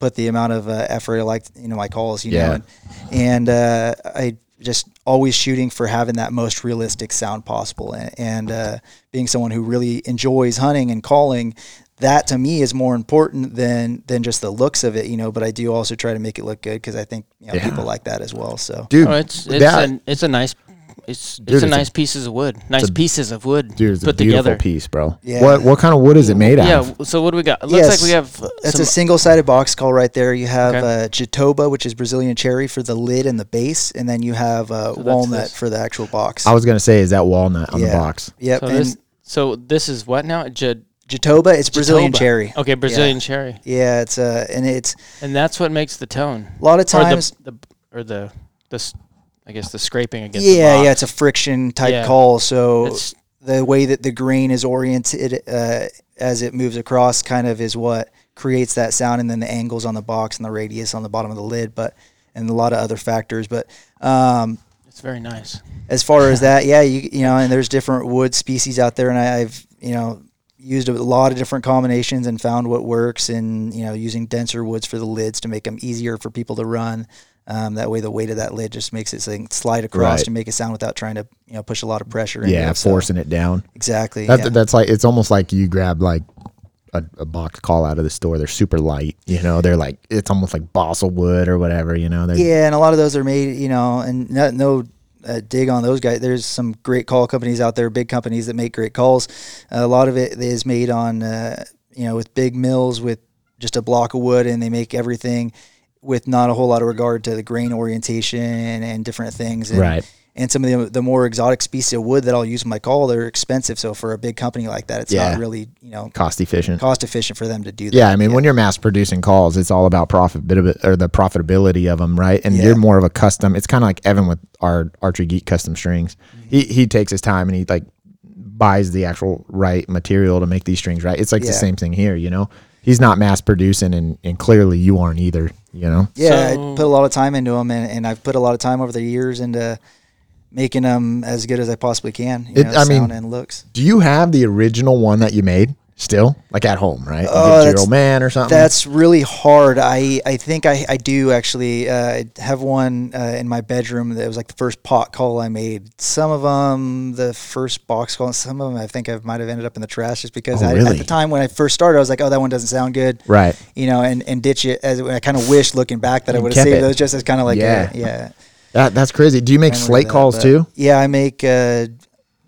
[SPEAKER 3] put the amount of uh, effort I like you know my calls, you
[SPEAKER 1] Yeah.
[SPEAKER 3] know, and, and uh, I just always shooting for having that most realistic sound possible, and, and uh, being someone who really enjoys hunting and calling. That to me is more important than than just the looks of it, you know. But I do also try to make it look good because I think you know,
[SPEAKER 1] Yeah.
[SPEAKER 3] people like that as well. So
[SPEAKER 1] Dude,
[SPEAKER 2] Oh, it's it's
[SPEAKER 1] that-
[SPEAKER 2] a, it's a nice it's
[SPEAKER 1] Dude,
[SPEAKER 2] it's a
[SPEAKER 1] it's a-
[SPEAKER 2] nice pieces of wood, nice
[SPEAKER 1] a-
[SPEAKER 2] pieces of wood
[SPEAKER 1] dude, it's a
[SPEAKER 2] put
[SPEAKER 1] beautiful
[SPEAKER 2] together.
[SPEAKER 1] piece, bro.
[SPEAKER 3] Yeah.
[SPEAKER 1] What what kind of wood is it made out
[SPEAKER 2] Yeah.
[SPEAKER 1] of?
[SPEAKER 2] w- So what do we got? It looks
[SPEAKER 3] Yes.
[SPEAKER 2] like we have. uh,
[SPEAKER 3] That's a single-sided box call right there. You have
[SPEAKER 2] Okay.
[SPEAKER 3] uh, Jatoba, which is Brazilian cherry for the lid and the base, and then you have uh,
[SPEAKER 2] that's
[SPEAKER 3] walnut
[SPEAKER 2] this.
[SPEAKER 3] for the actual box.
[SPEAKER 1] I was gonna say, is that walnut on the box?
[SPEAKER 3] Yep,
[SPEAKER 2] so
[SPEAKER 3] and
[SPEAKER 2] this so this is what now? J-
[SPEAKER 3] Jatoba, it's Brazilian
[SPEAKER 2] Jatoba.
[SPEAKER 3] cherry.
[SPEAKER 2] Okay, Brazilian cherry,
[SPEAKER 3] Yeah, it's uh, and it's
[SPEAKER 2] and that's what makes the tone.
[SPEAKER 3] a lot of times.
[SPEAKER 2] or the, the or the this I guess the scraping against.
[SPEAKER 3] Yeah,
[SPEAKER 2] the
[SPEAKER 3] yeah, it's a friction type
[SPEAKER 2] Yeah.
[SPEAKER 3] call. So
[SPEAKER 2] It's
[SPEAKER 3] the way that the grain is oriented uh, as it moves across kind of is what creates that sound and then the angles on the box and the radius on the bottom of the lid but and a lot of other factors but um,
[SPEAKER 2] it's very nice.
[SPEAKER 3] as far as <laughs> that yeah you you know and there's different wood species out there and I, i've you know used a lot of different combinations and found what works and you know using denser woods for the lids to make them easier for people to run um, that way the weight of that lid just makes it slide across
[SPEAKER 1] Right.
[SPEAKER 3] to make a sound without trying to you know push a lot of pressure
[SPEAKER 1] Yeah,
[SPEAKER 3] it, so-
[SPEAKER 1] forcing it down.
[SPEAKER 3] exactly
[SPEAKER 1] That,
[SPEAKER 3] yeah.
[SPEAKER 1] That's like it's almost like you grab like a, a box call out of the store. They're super light. You know, they're like it's almost like balsa wood or whatever. You know, they're,
[SPEAKER 3] Yeah, and a lot of those are made, you know, and no, no uh, dig on those guys. There's some great call companies out there, big companies that make great calls. a lot of it is made on, uh, you know, with big mills with just a block of wood, and they make everything with not a whole lot of regard to the grain orientation and different things. And,
[SPEAKER 1] Right.
[SPEAKER 3] And some of the, the more exotic species of wood that I'll use in my call, they're expensive. So for a big company like that, it's
[SPEAKER 1] Yeah.
[SPEAKER 3] not really, you know,
[SPEAKER 1] cost efficient.
[SPEAKER 3] cost efficient for them to do that.
[SPEAKER 1] Yeah, I mean, when you're mass producing calls, it's all about profit bit of it or the profitability of them, right? And
[SPEAKER 3] Yeah.
[SPEAKER 1] you're more of a custom. It's kind of like Evan with our Archery Geek custom strings.
[SPEAKER 3] Mm-hmm.
[SPEAKER 1] He he takes his time and he like buys the actual right material to make these strings, right? It's like the same thing here, you know. He's not mass producing, and and clearly you aren't either, you know.
[SPEAKER 3] Yeah,
[SPEAKER 2] So-
[SPEAKER 3] I put a lot of time into them, and, and I've put a lot of time over the years into making them as good as I possibly can. You
[SPEAKER 1] It-
[SPEAKER 3] know,
[SPEAKER 1] I mean,
[SPEAKER 3] and looks.
[SPEAKER 1] Do you have the original one that you made still, like at home, right? You to your old man or something.
[SPEAKER 3] That's really hard. I, I think I, I do actually. Uh, have one uh, in my bedroom that was like the first pot call I made. Some of them, the first box call, and some of them I think I might have ended up in the trash just because
[SPEAKER 1] Oh,
[SPEAKER 3] I,
[SPEAKER 1] really?
[SPEAKER 3] at the time when I first started, I was like, oh, that one doesn't sound good.
[SPEAKER 1] right.
[SPEAKER 3] You know, and, and ditch it. As I kind of wish looking back that I would have saved
[SPEAKER 1] it.
[SPEAKER 3] those just as kind of like
[SPEAKER 1] Yeah.
[SPEAKER 3] a, yeah.
[SPEAKER 1] That that's crazy. Do you make slate
[SPEAKER 3] that,
[SPEAKER 1] calls too?
[SPEAKER 3] Yeah, I make uh,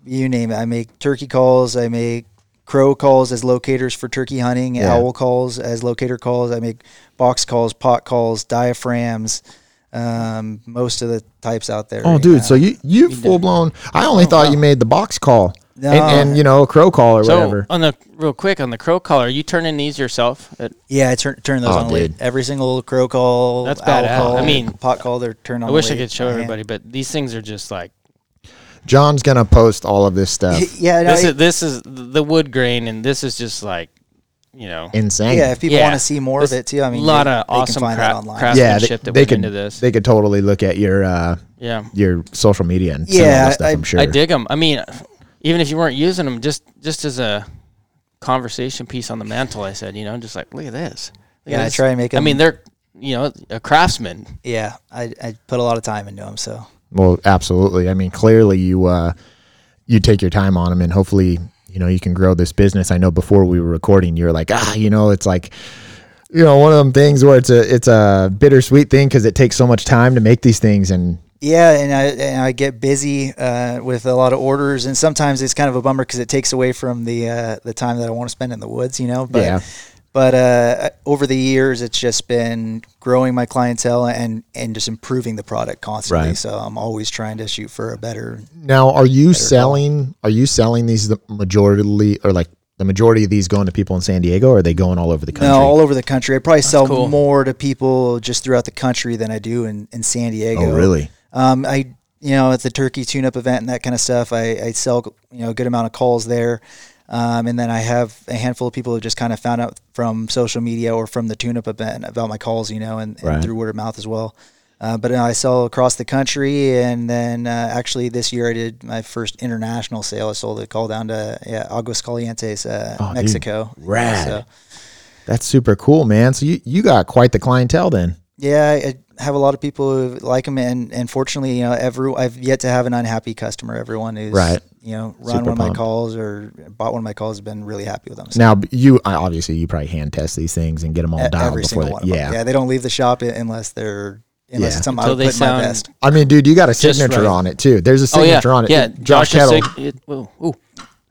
[SPEAKER 3] you name it. I make turkey calls. I make crow calls as locators for turkey hunting.
[SPEAKER 1] Yeah.
[SPEAKER 3] Owl calls as locator calls. I make box calls, pot calls, diaphragms. Um, most of the types out there.
[SPEAKER 1] Oh,
[SPEAKER 3] you
[SPEAKER 1] dude.
[SPEAKER 3] know.
[SPEAKER 1] So you you full blown. I only thought you made the box call.
[SPEAKER 3] No,
[SPEAKER 1] and, and you know a crow call or
[SPEAKER 2] So
[SPEAKER 1] whatever.
[SPEAKER 2] on the real quick on the crow collar, are you turning these yourself? At,
[SPEAKER 3] yeah, I turn turn those
[SPEAKER 1] Oh,
[SPEAKER 3] on
[SPEAKER 1] dude.
[SPEAKER 3] lathe. Every single crow call,
[SPEAKER 2] That's
[SPEAKER 3] owl call,
[SPEAKER 2] I mean,
[SPEAKER 3] pot call, they're turned on.
[SPEAKER 2] I
[SPEAKER 3] the
[SPEAKER 2] wish I could show everybody, but these things are just like
[SPEAKER 1] John's gonna post all of this stuff. <laughs>
[SPEAKER 3] Yeah, no,
[SPEAKER 2] this
[SPEAKER 3] it-
[SPEAKER 2] is this is the wood grain, and this is just like you know
[SPEAKER 1] Insane.
[SPEAKER 3] yeah. If people
[SPEAKER 2] Yeah.
[SPEAKER 3] want to see more of it too, I mean,
[SPEAKER 2] a lot
[SPEAKER 3] they,
[SPEAKER 2] of
[SPEAKER 3] they can
[SPEAKER 2] awesome
[SPEAKER 3] find that
[SPEAKER 2] cra-
[SPEAKER 3] online.
[SPEAKER 2] craft-
[SPEAKER 1] yeah, they,
[SPEAKER 2] craftsmanship that
[SPEAKER 1] they
[SPEAKER 2] went
[SPEAKER 1] could
[SPEAKER 2] into this.
[SPEAKER 1] they could totally look at your uh,
[SPEAKER 2] yeah.
[SPEAKER 1] your social media and send all
[SPEAKER 3] Yeah,
[SPEAKER 1] this stuff.
[SPEAKER 3] I-
[SPEAKER 1] I'm sure.
[SPEAKER 2] I dig them. I mean, even if you weren't using them, just just as a conversation piece on the mantle, I said, you know, just like look at this. Look at
[SPEAKER 3] Yeah, I
[SPEAKER 2] this.
[SPEAKER 3] try and make
[SPEAKER 2] I mean,
[SPEAKER 3] 'em-
[SPEAKER 2] they're you know a craftsman.
[SPEAKER 3] Yeah, I, I put a lot of time into them. So
[SPEAKER 1] Well, absolutely. I mean, clearly you uh, you take your time on them, and hopefully, you know, you can grow this business. I know before we were recording, you were like, ah, you know, it's like, you know, one of them things where it's a it's a bittersweet thing because it takes so much time to make these things, and
[SPEAKER 3] yeah, and I and I get busy uh, with a lot of orders, and sometimes it's kind of a bummer because it takes away from the uh, the time that I want to spend in the woods, you know. But
[SPEAKER 1] Yeah.
[SPEAKER 3] But uh, over the years, it's just been growing my clientele and and just improving the product constantly.
[SPEAKER 1] Right.
[SPEAKER 3] So I'm always trying to shoot for a better.
[SPEAKER 1] now are you selling? Are you selling these the majority or like the majority of these going to people in San Diego, or are they going all over the country?
[SPEAKER 3] No, all over the country. I probably sell
[SPEAKER 2] cool.
[SPEAKER 3] more to people just throughout the country than I do in, in San Diego.
[SPEAKER 1] oh, really?
[SPEAKER 3] Um, I you know at the turkey tune-up event and that kind of stuff, I, I sell you know a good amount of calls there, um, and then I have a handful of people who just kind of found out from social media or from the tune-up event about my calls, you know, and, and
[SPEAKER 1] Right.
[SPEAKER 3] through word of mouth as well. Uh, but I sell across the country, and then uh, actually this year I did my first international sale. I sold a call down to yeah, Aguascalientes, uh,
[SPEAKER 1] Oh, dude.
[SPEAKER 3] Mexico.
[SPEAKER 1] Rad.
[SPEAKER 3] So,
[SPEAKER 1] That's super cool, man. So you you got quite the clientele then.
[SPEAKER 3] Yeah, I have a lot of people who like them, and and fortunately, you know, every I've yet to have an unhappy customer. Everyone who's
[SPEAKER 1] Right.
[SPEAKER 3] you know run
[SPEAKER 1] Super
[SPEAKER 3] one of my calls or bought one of my calls has been really happy with them. So
[SPEAKER 1] Now you obviously you probably hand test these things and get them all dialed
[SPEAKER 3] every
[SPEAKER 1] before
[SPEAKER 3] single
[SPEAKER 1] they,
[SPEAKER 3] one of them.
[SPEAKER 1] yeah.
[SPEAKER 3] Yeah, they don't leave the shop unless they're unless
[SPEAKER 1] Yeah.
[SPEAKER 3] it's something
[SPEAKER 2] Until
[SPEAKER 3] I
[SPEAKER 2] they
[SPEAKER 3] put my
[SPEAKER 2] sound-
[SPEAKER 3] best.
[SPEAKER 1] I mean, dude, you got a signature
[SPEAKER 2] right.
[SPEAKER 1] on it too. There's a
[SPEAKER 2] Oh yeah,
[SPEAKER 1] signature on it.
[SPEAKER 2] yeah.
[SPEAKER 1] It- Josh
[SPEAKER 2] Josh's
[SPEAKER 1] Kettle.
[SPEAKER 2] sig- it, ooh, ooh,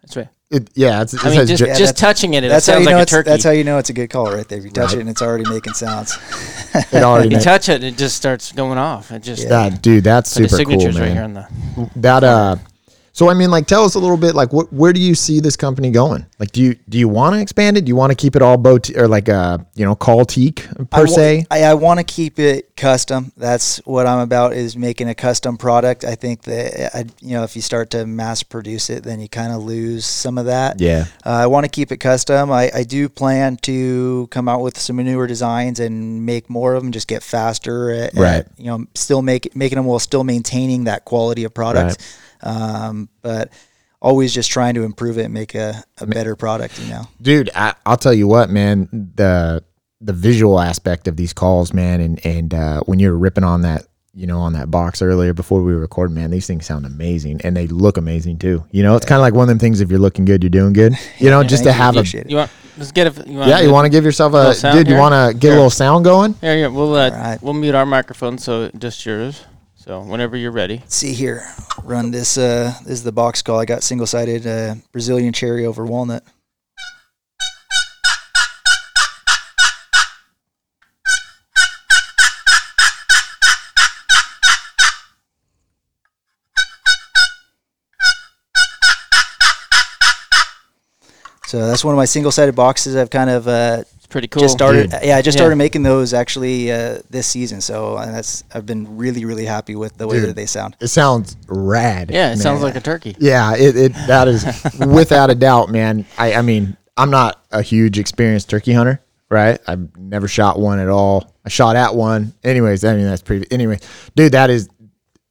[SPEAKER 2] that's right.
[SPEAKER 1] It, yeah, it's, it
[SPEAKER 2] I mean, just,
[SPEAKER 1] Jo-
[SPEAKER 3] Yeah,
[SPEAKER 2] just touching it, it
[SPEAKER 3] That's how
[SPEAKER 2] sounds
[SPEAKER 3] you know
[SPEAKER 2] like a
[SPEAKER 3] it's
[SPEAKER 2] turkey.
[SPEAKER 3] that's how you know it's a good call right there. If you touch
[SPEAKER 1] Right.
[SPEAKER 3] it and it's already making sounds. <laughs>
[SPEAKER 1] it already
[SPEAKER 2] you
[SPEAKER 1] made-
[SPEAKER 2] touch it, and it just starts going off. It just
[SPEAKER 1] that, dude, that's
[SPEAKER 2] the
[SPEAKER 1] super cool,
[SPEAKER 2] signatures right here on the.
[SPEAKER 1] that uh so i mean like tell us a little bit like what where do you see this company going like do you do you want to expand it do you want to keep it all boutique or like uh you know call teak per
[SPEAKER 3] I
[SPEAKER 1] se
[SPEAKER 3] I, I want to keep it custom. That's what I'm about is making a custom product. I think that I, you know if you start to mass produce it, then you kind of lose some of that.
[SPEAKER 1] yeah
[SPEAKER 3] Uh, I want to keep it custom. I, I do plan to come out with some newer designs and make more of them. Just get faster at,
[SPEAKER 1] Right.
[SPEAKER 3] at, you know still make making them while still maintaining that quality of product. Um, but always just trying to improve it and make a, a better product. You know.
[SPEAKER 1] dude I, i'll tell you what man the the visual aspect of these calls man and and uh when you're ripping on that you know on that box earlier before we record, man these things sound amazing and they look amazing too you know it's kind of like one of them things if you're looking good you're doing good <laughs> you know just to have a
[SPEAKER 3] it.
[SPEAKER 2] You want? Let's get a. You want
[SPEAKER 1] yeah you want to give yourself a
[SPEAKER 2] little sound
[SPEAKER 1] dude you want to get a little sound going
[SPEAKER 2] Yeah, yeah. We'll uh,
[SPEAKER 3] Alright.
[SPEAKER 2] we'll mute our microphone, so just yours. So whenever you're ready.
[SPEAKER 3] Let's see here. Run this. Uh, this is the box call. I got single sided uh, Brazilian cherry over walnut. So that's one of my single sided boxes. I've kind of uh,
[SPEAKER 2] pretty cool.
[SPEAKER 3] just started.
[SPEAKER 1] Dude.
[SPEAKER 3] Yeah, I just
[SPEAKER 2] Yeah.
[SPEAKER 3] started making those actually uh, this season. So and that's I've been really really happy with the way
[SPEAKER 1] Dude.
[SPEAKER 3] that they sound.
[SPEAKER 1] it sounds rad
[SPEAKER 2] Yeah, it
[SPEAKER 1] man.
[SPEAKER 2] sounds like a turkey.
[SPEAKER 1] Yeah, it, it that is <laughs> without a doubt, man. I I mean, I'm not a huge experienced turkey hunter, right? I've never shot one at all. I shot at one. Anyways, I mean that's pretty. Anyway, dude, that is.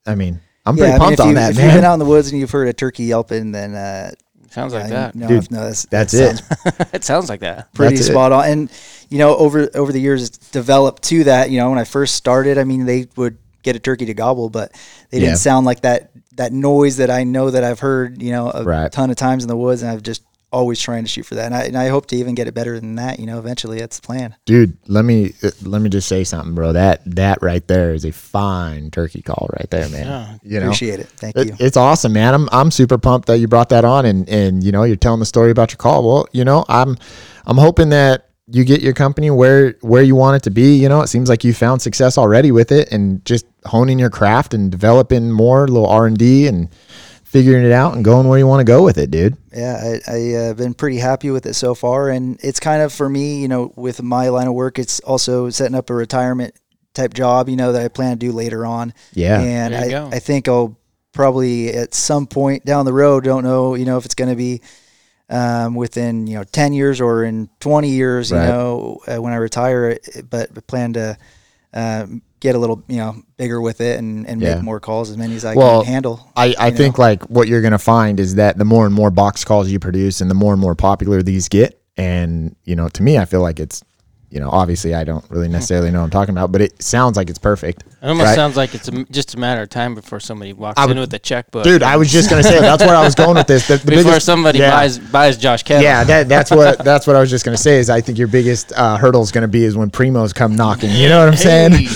[SPEAKER 1] I mean, I'm pretty
[SPEAKER 3] yeah, I mean,
[SPEAKER 1] pumped on
[SPEAKER 3] you,
[SPEAKER 1] that,
[SPEAKER 3] if you've been out in the woods and you've heard a turkey yelping, then uh,
[SPEAKER 2] Sounds like
[SPEAKER 3] I
[SPEAKER 2] that.
[SPEAKER 3] know
[SPEAKER 1] Dude,
[SPEAKER 3] no, that's,
[SPEAKER 1] that's
[SPEAKER 3] that
[SPEAKER 1] it.
[SPEAKER 3] sounds <laughs> <laughs>
[SPEAKER 2] it sounds like that.
[SPEAKER 3] pretty
[SPEAKER 1] That's it.
[SPEAKER 3] spot on. And you know, over over the years, it's developed to that. You know, when I first started, I mean, they would get a turkey to gobble, but they
[SPEAKER 1] Yeah.
[SPEAKER 3] didn't sound like that that noise that I know that I've heard. You know, a
[SPEAKER 1] Right.
[SPEAKER 3] ton of times in the woods, and I've just always trying to shoot for that. And I, and I hope to even get it better than that. You know, eventually, that's the plan.
[SPEAKER 1] Dude, let me uh, let me just say something, bro. That that right there is a fine turkey call right there, man.
[SPEAKER 2] Yeah.
[SPEAKER 1] you know,
[SPEAKER 3] Appreciate it. Thank
[SPEAKER 1] It-
[SPEAKER 3] you.
[SPEAKER 1] it's awesome, man. I'm I'm super pumped that you brought that on, and and you know you're telling the story about your call. Well, you know I'm I'm hoping that you get your company where where you want it to be. You know, it seems like you found success already with it, and just honing your craft and developing more little R and D and figuring it out and going where you want to go with it, dude.
[SPEAKER 3] Yeah, I, I uh, been pretty happy with it so far, and it's kind of for me, you know, with my line of work, it's also setting up a retirement type job, you know, that I plan to do later on.
[SPEAKER 1] Yeah.
[SPEAKER 3] and I,
[SPEAKER 2] go.
[SPEAKER 3] I think I'll probably at some point down the road, don't know, you know, if it's going to be um, within you know ten years or in twenty years, you
[SPEAKER 1] Right.
[SPEAKER 3] know, uh, when I retire, but plan to. Um, get a little, you know, bigger with it and, and
[SPEAKER 1] Yeah.
[SPEAKER 3] make more calls, as many as I
[SPEAKER 1] Well,
[SPEAKER 3] can handle.
[SPEAKER 1] I, I
[SPEAKER 3] know?
[SPEAKER 1] think like what you're gonna find is that the more and more box calls you produce and the more and more popular these get, and you know, to me I feel like it's you know, obviously I don't really necessarily know what I'm talking about, but it sounds like it's perfect.
[SPEAKER 2] It almost
[SPEAKER 1] right?
[SPEAKER 2] sounds like it's a, just a matter of time before somebody walks
[SPEAKER 1] would-
[SPEAKER 2] in with a checkbook.
[SPEAKER 1] Dude, I was just gonna say that's where I was going with this. The, the <laughs>
[SPEAKER 2] before
[SPEAKER 1] biggest-
[SPEAKER 2] somebody
[SPEAKER 1] yeah.
[SPEAKER 2] buys buys Josh Kettle.
[SPEAKER 1] Yeah, that, that's what <laughs> that's what I was just gonna say. Is I think your biggest uh, hurdle is gonna be is when Primos come knocking. You know what I'm saying? <laughs>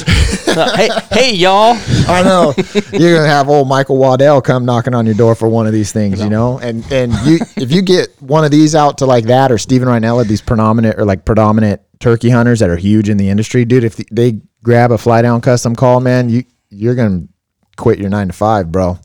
[SPEAKER 2] hey, hey, y'all.
[SPEAKER 1] I know you're gonna have old Michael Waddell come knocking on your door for one of these things, you know. And and you if you get one of these out to like that or Steven Rinella, these predominant or like predominant turkey hunters that are huge in the industry, dude. If they grab a fly down custom call, man, you you're gonna quit your nine to five, bro.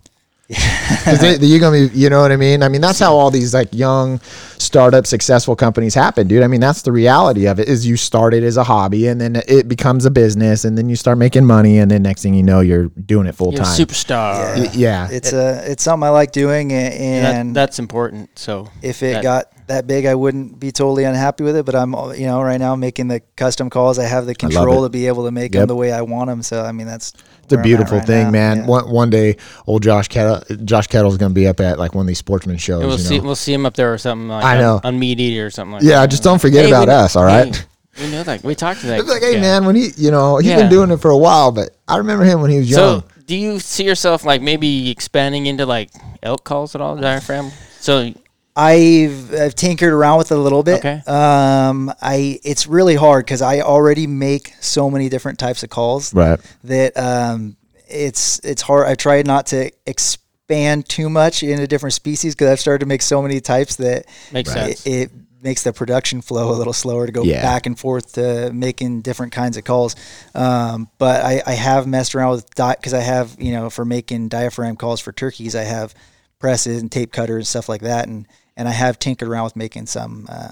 [SPEAKER 1] Because you're gonna be, you know what I mean. I mean, that's how all these like young startup successful companies happen, dude. I mean, that's the reality of it. Is you start it as a hobby, and then it becomes a business, and then you start making money, and then next thing you know, you're doing it full time.
[SPEAKER 2] superstar.
[SPEAKER 1] Y- yeah,
[SPEAKER 3] It's a it's something I like doing, a-
[SPEAKER 2] And that- that's important. So
[SPEAKER 3] if it
[SPEAKER 2] that-
[SPEAKER 3] got that big, I wouldn't be totally unhappy with it. But I'm, you know, right now making the custom calls. I have the control to be able to make
[SPEAKER 1] Yep.
[SPEAKER 3] them the way I want them. So I mean, that's
[SPEAKER 1] It's a
[SPEAKER 3] where I'm at
[SPEAKER 1] beautiful
[SPEAKER 3] right
[SPEAKER 1] thing,
[SPEAKER 3] now.
[SPEAKER 1] man.
[SPEAKER 3] Yeah.
[SPEAKER 1] One one day, old Josh Kettle, Josh Kettle's gonna be up at like one of these sportsman shows.
[SPEAKER 2] we'll
[SPEAKER 1] you
[SPEAKER 2] see
[SPEAKER 1] know?
[SPEAKER 2] we'll see him up there or something like
[SPEAKER 1] I
[SPEAKER 2] on-
[SPEAKER 1] know.
[SPEAKER 2] on, MeatEater or something like
[SPEAKER 1] yeah,
[SPEAKER 2] that.
[SPEAKER 1] just don't forget
[SPEAKER 2] Hey,
[SPEAKER 1] about us, all right?
[SPEAKER 2] hey, we know that. We talked to that.
[SPEAKER 1] It's like, hey
[SPEAKER 2] guy.
[SPEAKER 1] man, when he, you know, he's
[SPEAKER 2] Yeah.
[SPEAKER 1] been doing it for a while, but I remember him when he was young.
[SPEAKER 2] So, do you see yourself like maybe expanding into like elk calls at all, diaphragm? So,
[SPEAKER 3] I've, I've tinkered around with it a little bit.
[SPEAKER 2] Okay.
[SPEAKER 3] Um, I it's really hard because I already make so many different types of calls
[SPEAKER 1] right.
[SPEAKER 3] that um, it's it's hard. I tried not to expand too much into different species because I've started to make so many types that
[SPEAKER 2] Makes
[SPEAKER 3] it,
[SPEAKER 2] sense.
[SPEAKER 3] it makes the production flow a little slower to go
[SPEAKER 1] Yeah.
[SPEAKER 3] back and forth to making different kinds of calls. Um, but I, I have messed around with dot because I have you know for making diaphragm calls for turkeys I have presses and tape cutter and stuff like that and and I have tinkered around with making some uh,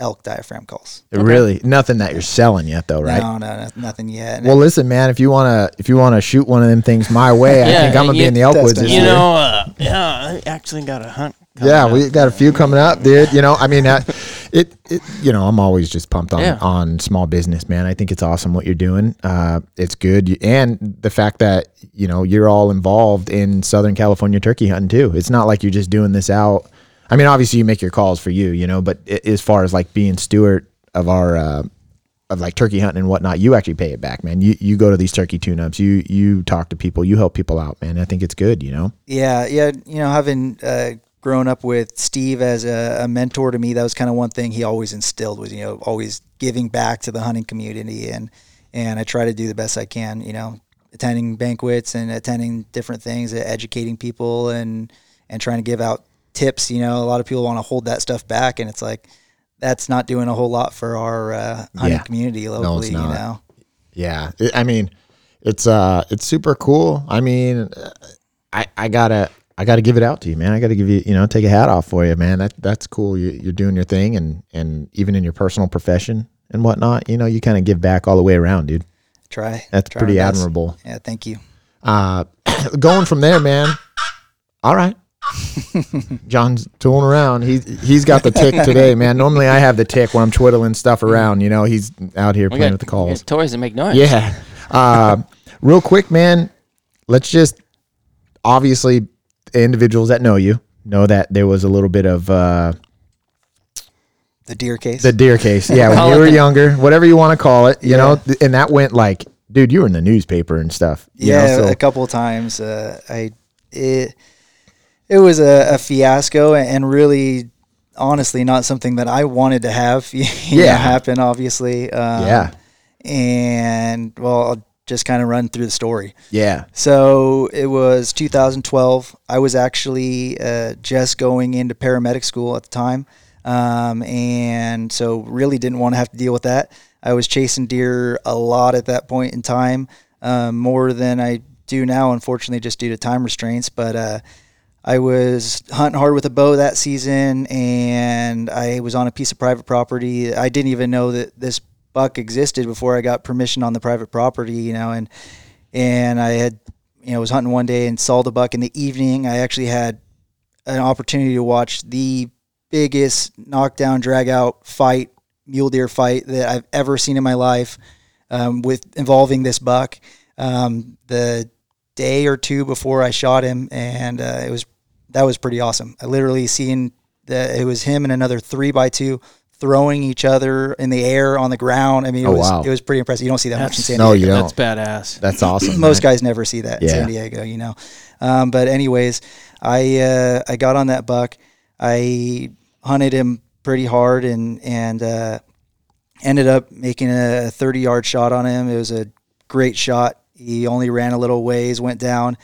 [SPEAKER 3] elk diaphragm calls.
[SPEAKER 1] Really, nothing that you're selling yet, though, right?
[SPEAKER 3] No, no, no, nothing yet. And
[SPEAKER 1] Well, listen, man. If you wanna, if you wanna shoot one of them things my way, I <laughs> think I'm gonna be in the elk
[SPEAKER 3] woods.
[SPEAKER 1] this
[SPEAKER 2] you
[SPEAKER 1] year.
[SPEAKER 2] know, uh, yeah, I actually got a hunt.
[SPEAKER 1] yeah,
[SPEAKER 2] up.
[SPEAKER 1] we got a few coming up, dude. You know, I mean, uh, <laughs> it, it, you know, I'm always just pumped on
[SPEAKER 2] Yeah.
[SPEAKER 1] on small business, man. I think it's awesome what you're doing. Uh, it's good, and the fact that you know you're all involved in Southern California turkey hunting too. It's not like you're just doing this out. I mean, obviously you make your calls for you, you know, but as far as like being steward of our uh, of like turkey hunting and whatnot, you actually pay it back, man. You you go to these turkey tune-ups, you you talk to people, you help people out, man. I think it's good, you know.
[SPEAKER 3] Yeah, yeah. You know, having uh, grown up with Steve as a, a mentor to me, that was kind of one thing he always instilled was you know always giving back to the hunting community, and and I try to do the best I can. You know, attending banquets and attending different things, educating people, and and trying to give out tips. You know, a lot of people want to hold that stuff back, and it's like that's not doing a whole lot for our uh, hunting
[SPEAKER 1] Yeah.
[SPEAKER 3] community locally. No, you
[SPEAKER 1] not.
[SPEAKER 3] know.
[SPEAKER 1] Yeah, it, I mean, it's uh, it's super cool. I mean, uh, I I gotta I gotta give it out to you, man. I gotta give you you know take a hat off for you, man. That that's cool. You, you're doing your thing, and and even in your personal profession and whatnot, you know, you kind of give back all the way around, dude.
[SPEAKER 3] Try.
[SPEAKER 1] That's
[SPEAKER 3] try
[SPEAKER 1] pretty admirable.
[SPEAKER 3] Yeah, thank you.
[SPEAKER 1] Uh, <coughs> going from there, man. All right. <laughs> John's tooling around. He's he's got the tick today, man. Normally I have the tick when I'm twiddling stuff around. You know, he's out here
[SPEAKER 2] We
[SPEAKER 1] playing
[SPEAKER 2] got,
[SPEAKER 1] with the calls.
[SPEAKER 2] toys that make noise.
[SPEAKER 1] Yeah. Uh, real quick, man. Let's just obviously individuals that know you know that there was a little bit of uh,
[SPEAKER 3] The deer case.
[SPEAKER 1] the deer case. Yeah, when <laughs> you were
[SPEAKER 2] the-
[SPEAKER 1] younger, whatever you want to call it, you know,
[SPEAKER 3] Yeah.
[SPEAKER 1] th- and that went like, dude, you were in the newspaper and stuff. you know,
[SPEAKER 3] yeah,
[SPEAKER 1] so-
[SPEAKER 3] a couple of times. Uh, I it it was a, a fiasco and really, honestly, not something that I wanted to have. <laughs> know,
[SPEAKER 1] Yeah.
[SPEAKER 3] happen. Obviously. Um,
[SPEAKER 1] yeah,
[SPEAKER 3] And well, I'll just kind of run through the story.
[SPEAKER 1] yeah,
[SPEAKER 3] So it was 2012. I was actually uh, just going into paramedic school at the time. Um, and so really didn't want to have to deal with that. I was chasing deer a lot at that point in time, um, more than I do now, unfortunately, just due to time restraints. But uh, I was hunting hard with a bow that season, and I was on a piece of private property. I didn't even know that this buck existed before I got permission on the private property, you know, and and I had you know was hunting one day and saw the buck in the evening. I actually had an opportunity to watch the biggest knockdown drag out fight mule deer fight that I've ever seen in my life um, with involving this buck. Um, the day or two before I shot him, and uh, it was that was pretty awesome. I literally seen that it was him and another three by two throwing each other in the air on the ground. I mean, it
[SPEAKER 1] Oh,
[SPEAKER 3] was
[SPEAKER 1] wow.
[SPEAKER 3] it was pretty impressive. You don't see that much in San
[SPEAKER 1] No,
[SPEAKER 3] Diego.
[SPEAKER 1] you don't.
[SPEAKER 2] That's badass.
[SPEAKER 1] That's <clears throat> awesome.
[SPEAKER 3] Most guys never see that in San Diego, you know. Um, but anyways, I uh, I got on that buck. I hunted him pretty hard and and uh, ended up making a 30 yard shot on him. It was a great shot. He only ran a little ways, went down.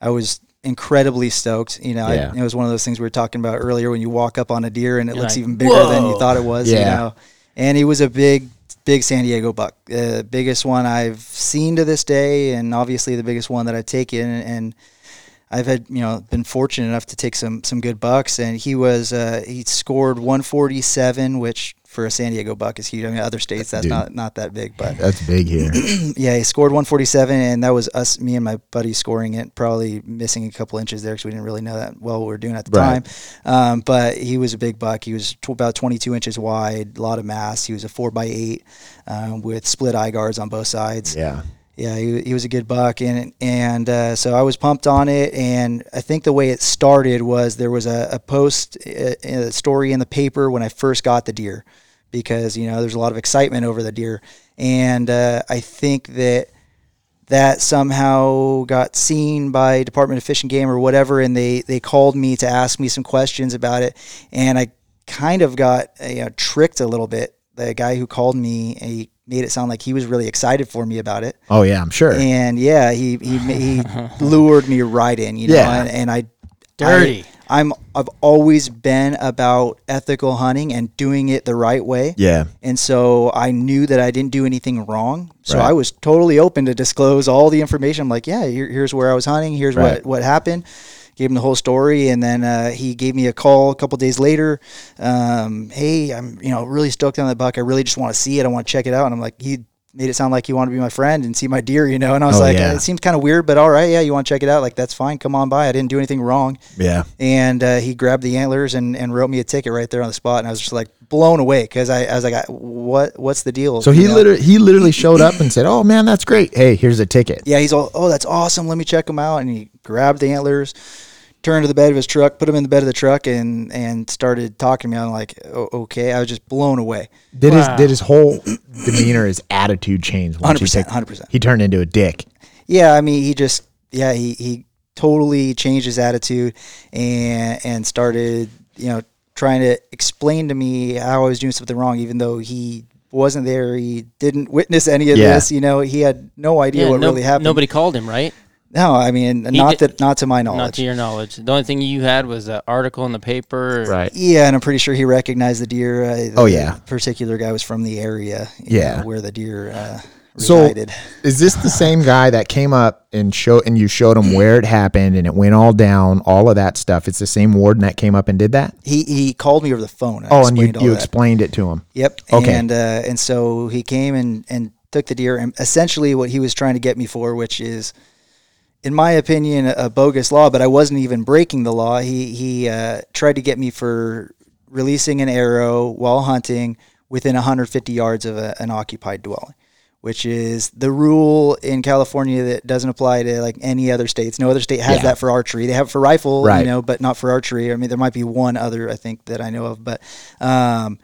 [SPEAKER 3] I was incredibly stoked. You know, I- it was one of those things we were talking about earlier when you walk up on a deer and it
[SPEAKER 2] You're
[SPEAKER 3] looks
[SPEAKER 2] like,
[SPEAKER 3] even bigger than you thought it was. You
[SPEAKER 1] Yeah.
[SPEAKER 3] know, and he was a big, big San Diego buck, uh, biggest one I've seen to this day, and obviously the biggest one that I've taken. And I've had, you know, been fortunate enough to take some some good bucks, and he was uh, he scored 147, which for a San Diego buck is huge. I mean, other states that's
[SPEAKER 1] Dude.
[SPEAKER 3] not not that big, but
[SPEAKER 1] That's big here. <clears throat>
[SPEAKER 3] yeah, he scored 147, and that was us, me and my buddy scoring it, probably missing a couple inches there because we didn't really know that well what we were doing at the
[SPEAKER 1] Right.
[SPEAKER 3] time. Um, but he was a big buck. He was tw- about 22 inches wide, a lot of mass. He was a four by eight um, with split eye guards on both sides.
[SPEAKER 1] yeah.
[SPEAKER 3] Yeah, he, he was a good buck, and and uh, so I was pumped on it. And I think the way it started was there was a, a post, a, a story in the paper when I first got the deer, because you know there's a lot of excitement over the deer, and uh, I think that that somehow got seen by Department of Fish and Game or whatever, and they they called me to ask me some questions about it, and I kind of got uh, you know, tricked a little bit. The guy who called me, he made it sound like he was really excited for me about it,
[SPEAKER 1] Oh yeah, I'm sure.
[SPEAKER 3] and yeah, he he he <laughs> lured me right in, you know,
[SPEAKER 1] Yeah.
[SPEAKER 3] and, and I
[SPEAKER 2] Dirty.
[SPEAKER 3] I, I'm I've always been about ethical hunting and doing it the right way.
[SPEAKER 1] yeah.
[SPEAKER 3] And so I knew that I didn't do anything wrong. So
[SPEAKER 1] Right.
[SPEAKER 3] I was totally open to disclose all the information. I'm like, yeah, here, here's where I was hunting. Here's
[SPEAKER 1] Right.
[SPEAKER 3] what, what happened. Gave him the whole story. And then uh, he gave me a call a couple days later. Um, hey, I'm, you know, really stoked on that buck. I really just want to see it. I want to check it out. And I'm like, he made it sound like he wanted to be my friend and see my deer, you know? And I was
[SPEAKER 1] Oh,
[SPEAKER 3] like,
[SPEAKER 1] yeah.
[SPEAKER 3] it seems kind of weird, but all right. Yeah. You want to check it out? Like, that's fine. Come on by. I didn't do anything wrong
[SPEAKER 1] Yeah.
[SPEAKER 3] and uh, he grabbed the antlers and, and wrote me a ticket right there on the spot, and I was just like blown away because I, I was like, what what's the deal?
[SPEAKER 1] So he
[SPEAKER 3] You know?
[SPEAKER 1] literally he literally showed up and said, "Oh man, that's great. Hey, here's a ticket."
[SPEAKER 3] yeah, he's all, oh, that's awesome. Let me check him out, and he grabbed the antlers, turned to the bed of his truck, put him in the bed of the truck, and and started talking to me. I'm like, oh, okay, I was just blown away.
[SPEAKER 1] Did
[SPEAKER 2] Wow.
[SPEAKER 1] his did his whole <clears throat> demeanor, his attitude change?
[SPEAKER 3] 100%, 100%.
[SPEAKER 1] He turned into a dick.
[SPEAKER 3] Yeah, I mean, he just yeah, he he totally changed his attitude and and started you know trying to explain to me how I was doing something wrong, even though he wasn't there. He didn't witness any of
[SPEAKER 1] Yeah.
[SPEAKER 3] this. You know, he had no idea
[SPEAKER 2] Yeah,
[SPEAKER 3] what
[SPEAKER 2] no-
[SPEAKER 3] really happened.
[SPEAKER 2] Nobody called him, right?
[SPEAKER 3] No, I mean, not
[SPEAKER 2] did-
[SPEAKER 3] that not to my knowledge.
[SPEAKER 2] Not to your knowledge. The only thing you had was an article in the paper.
[SPEAKER 1] Right.
[SPEAKER 3] Yeah, and I'm pretty sure he recognized the deer. Uh, the
[SPEAKER 1] Oh, yeah.
[SPEAKER 3] particular guy was from the area. you
[SPEAKER 1] Yeah.
[SPEAKER 3] know, where the deer uh,
[SPEAKER 1] So-
[SPEAKER 3] resided.
[SPEAKER 1] Is this the same guy that came up and show and you showed him where it happened and it went all down, all of that stuff? It's the same warden that came up and did that.
[SPEAKER 3] he he called me over the phone.
[SPEAKER 1] Oh, and you
[SPEAKER 3] explained all
[SPEAKER 1] you
[SPEAKER 3] that.
[SPEAKER 1] explained it to him.
[SPEAKER 3] Yep.
[SPEAKER 1] Okay.
[SPEAKER 3] And uh, and so he came and and took the deer, and essentially what he was trying to get me for, which is, in my opinion, a, a bogus law. But I wasn't even breaking the law. He he uh, tried to get me for releasing an arrow while hunting within 150 yards of a, an occupied dwelling. Which is the rule in California that doesn't apply to like any other states. No other state has
[SPEAKER 1] Yeah.
[SPEAKER 3] that for archery. They have it for rifle,
[SPEAKER 1] Right.
[SPEAKER 3] you know, but not for archery. I mean, there might be one other I think that I know of, but um,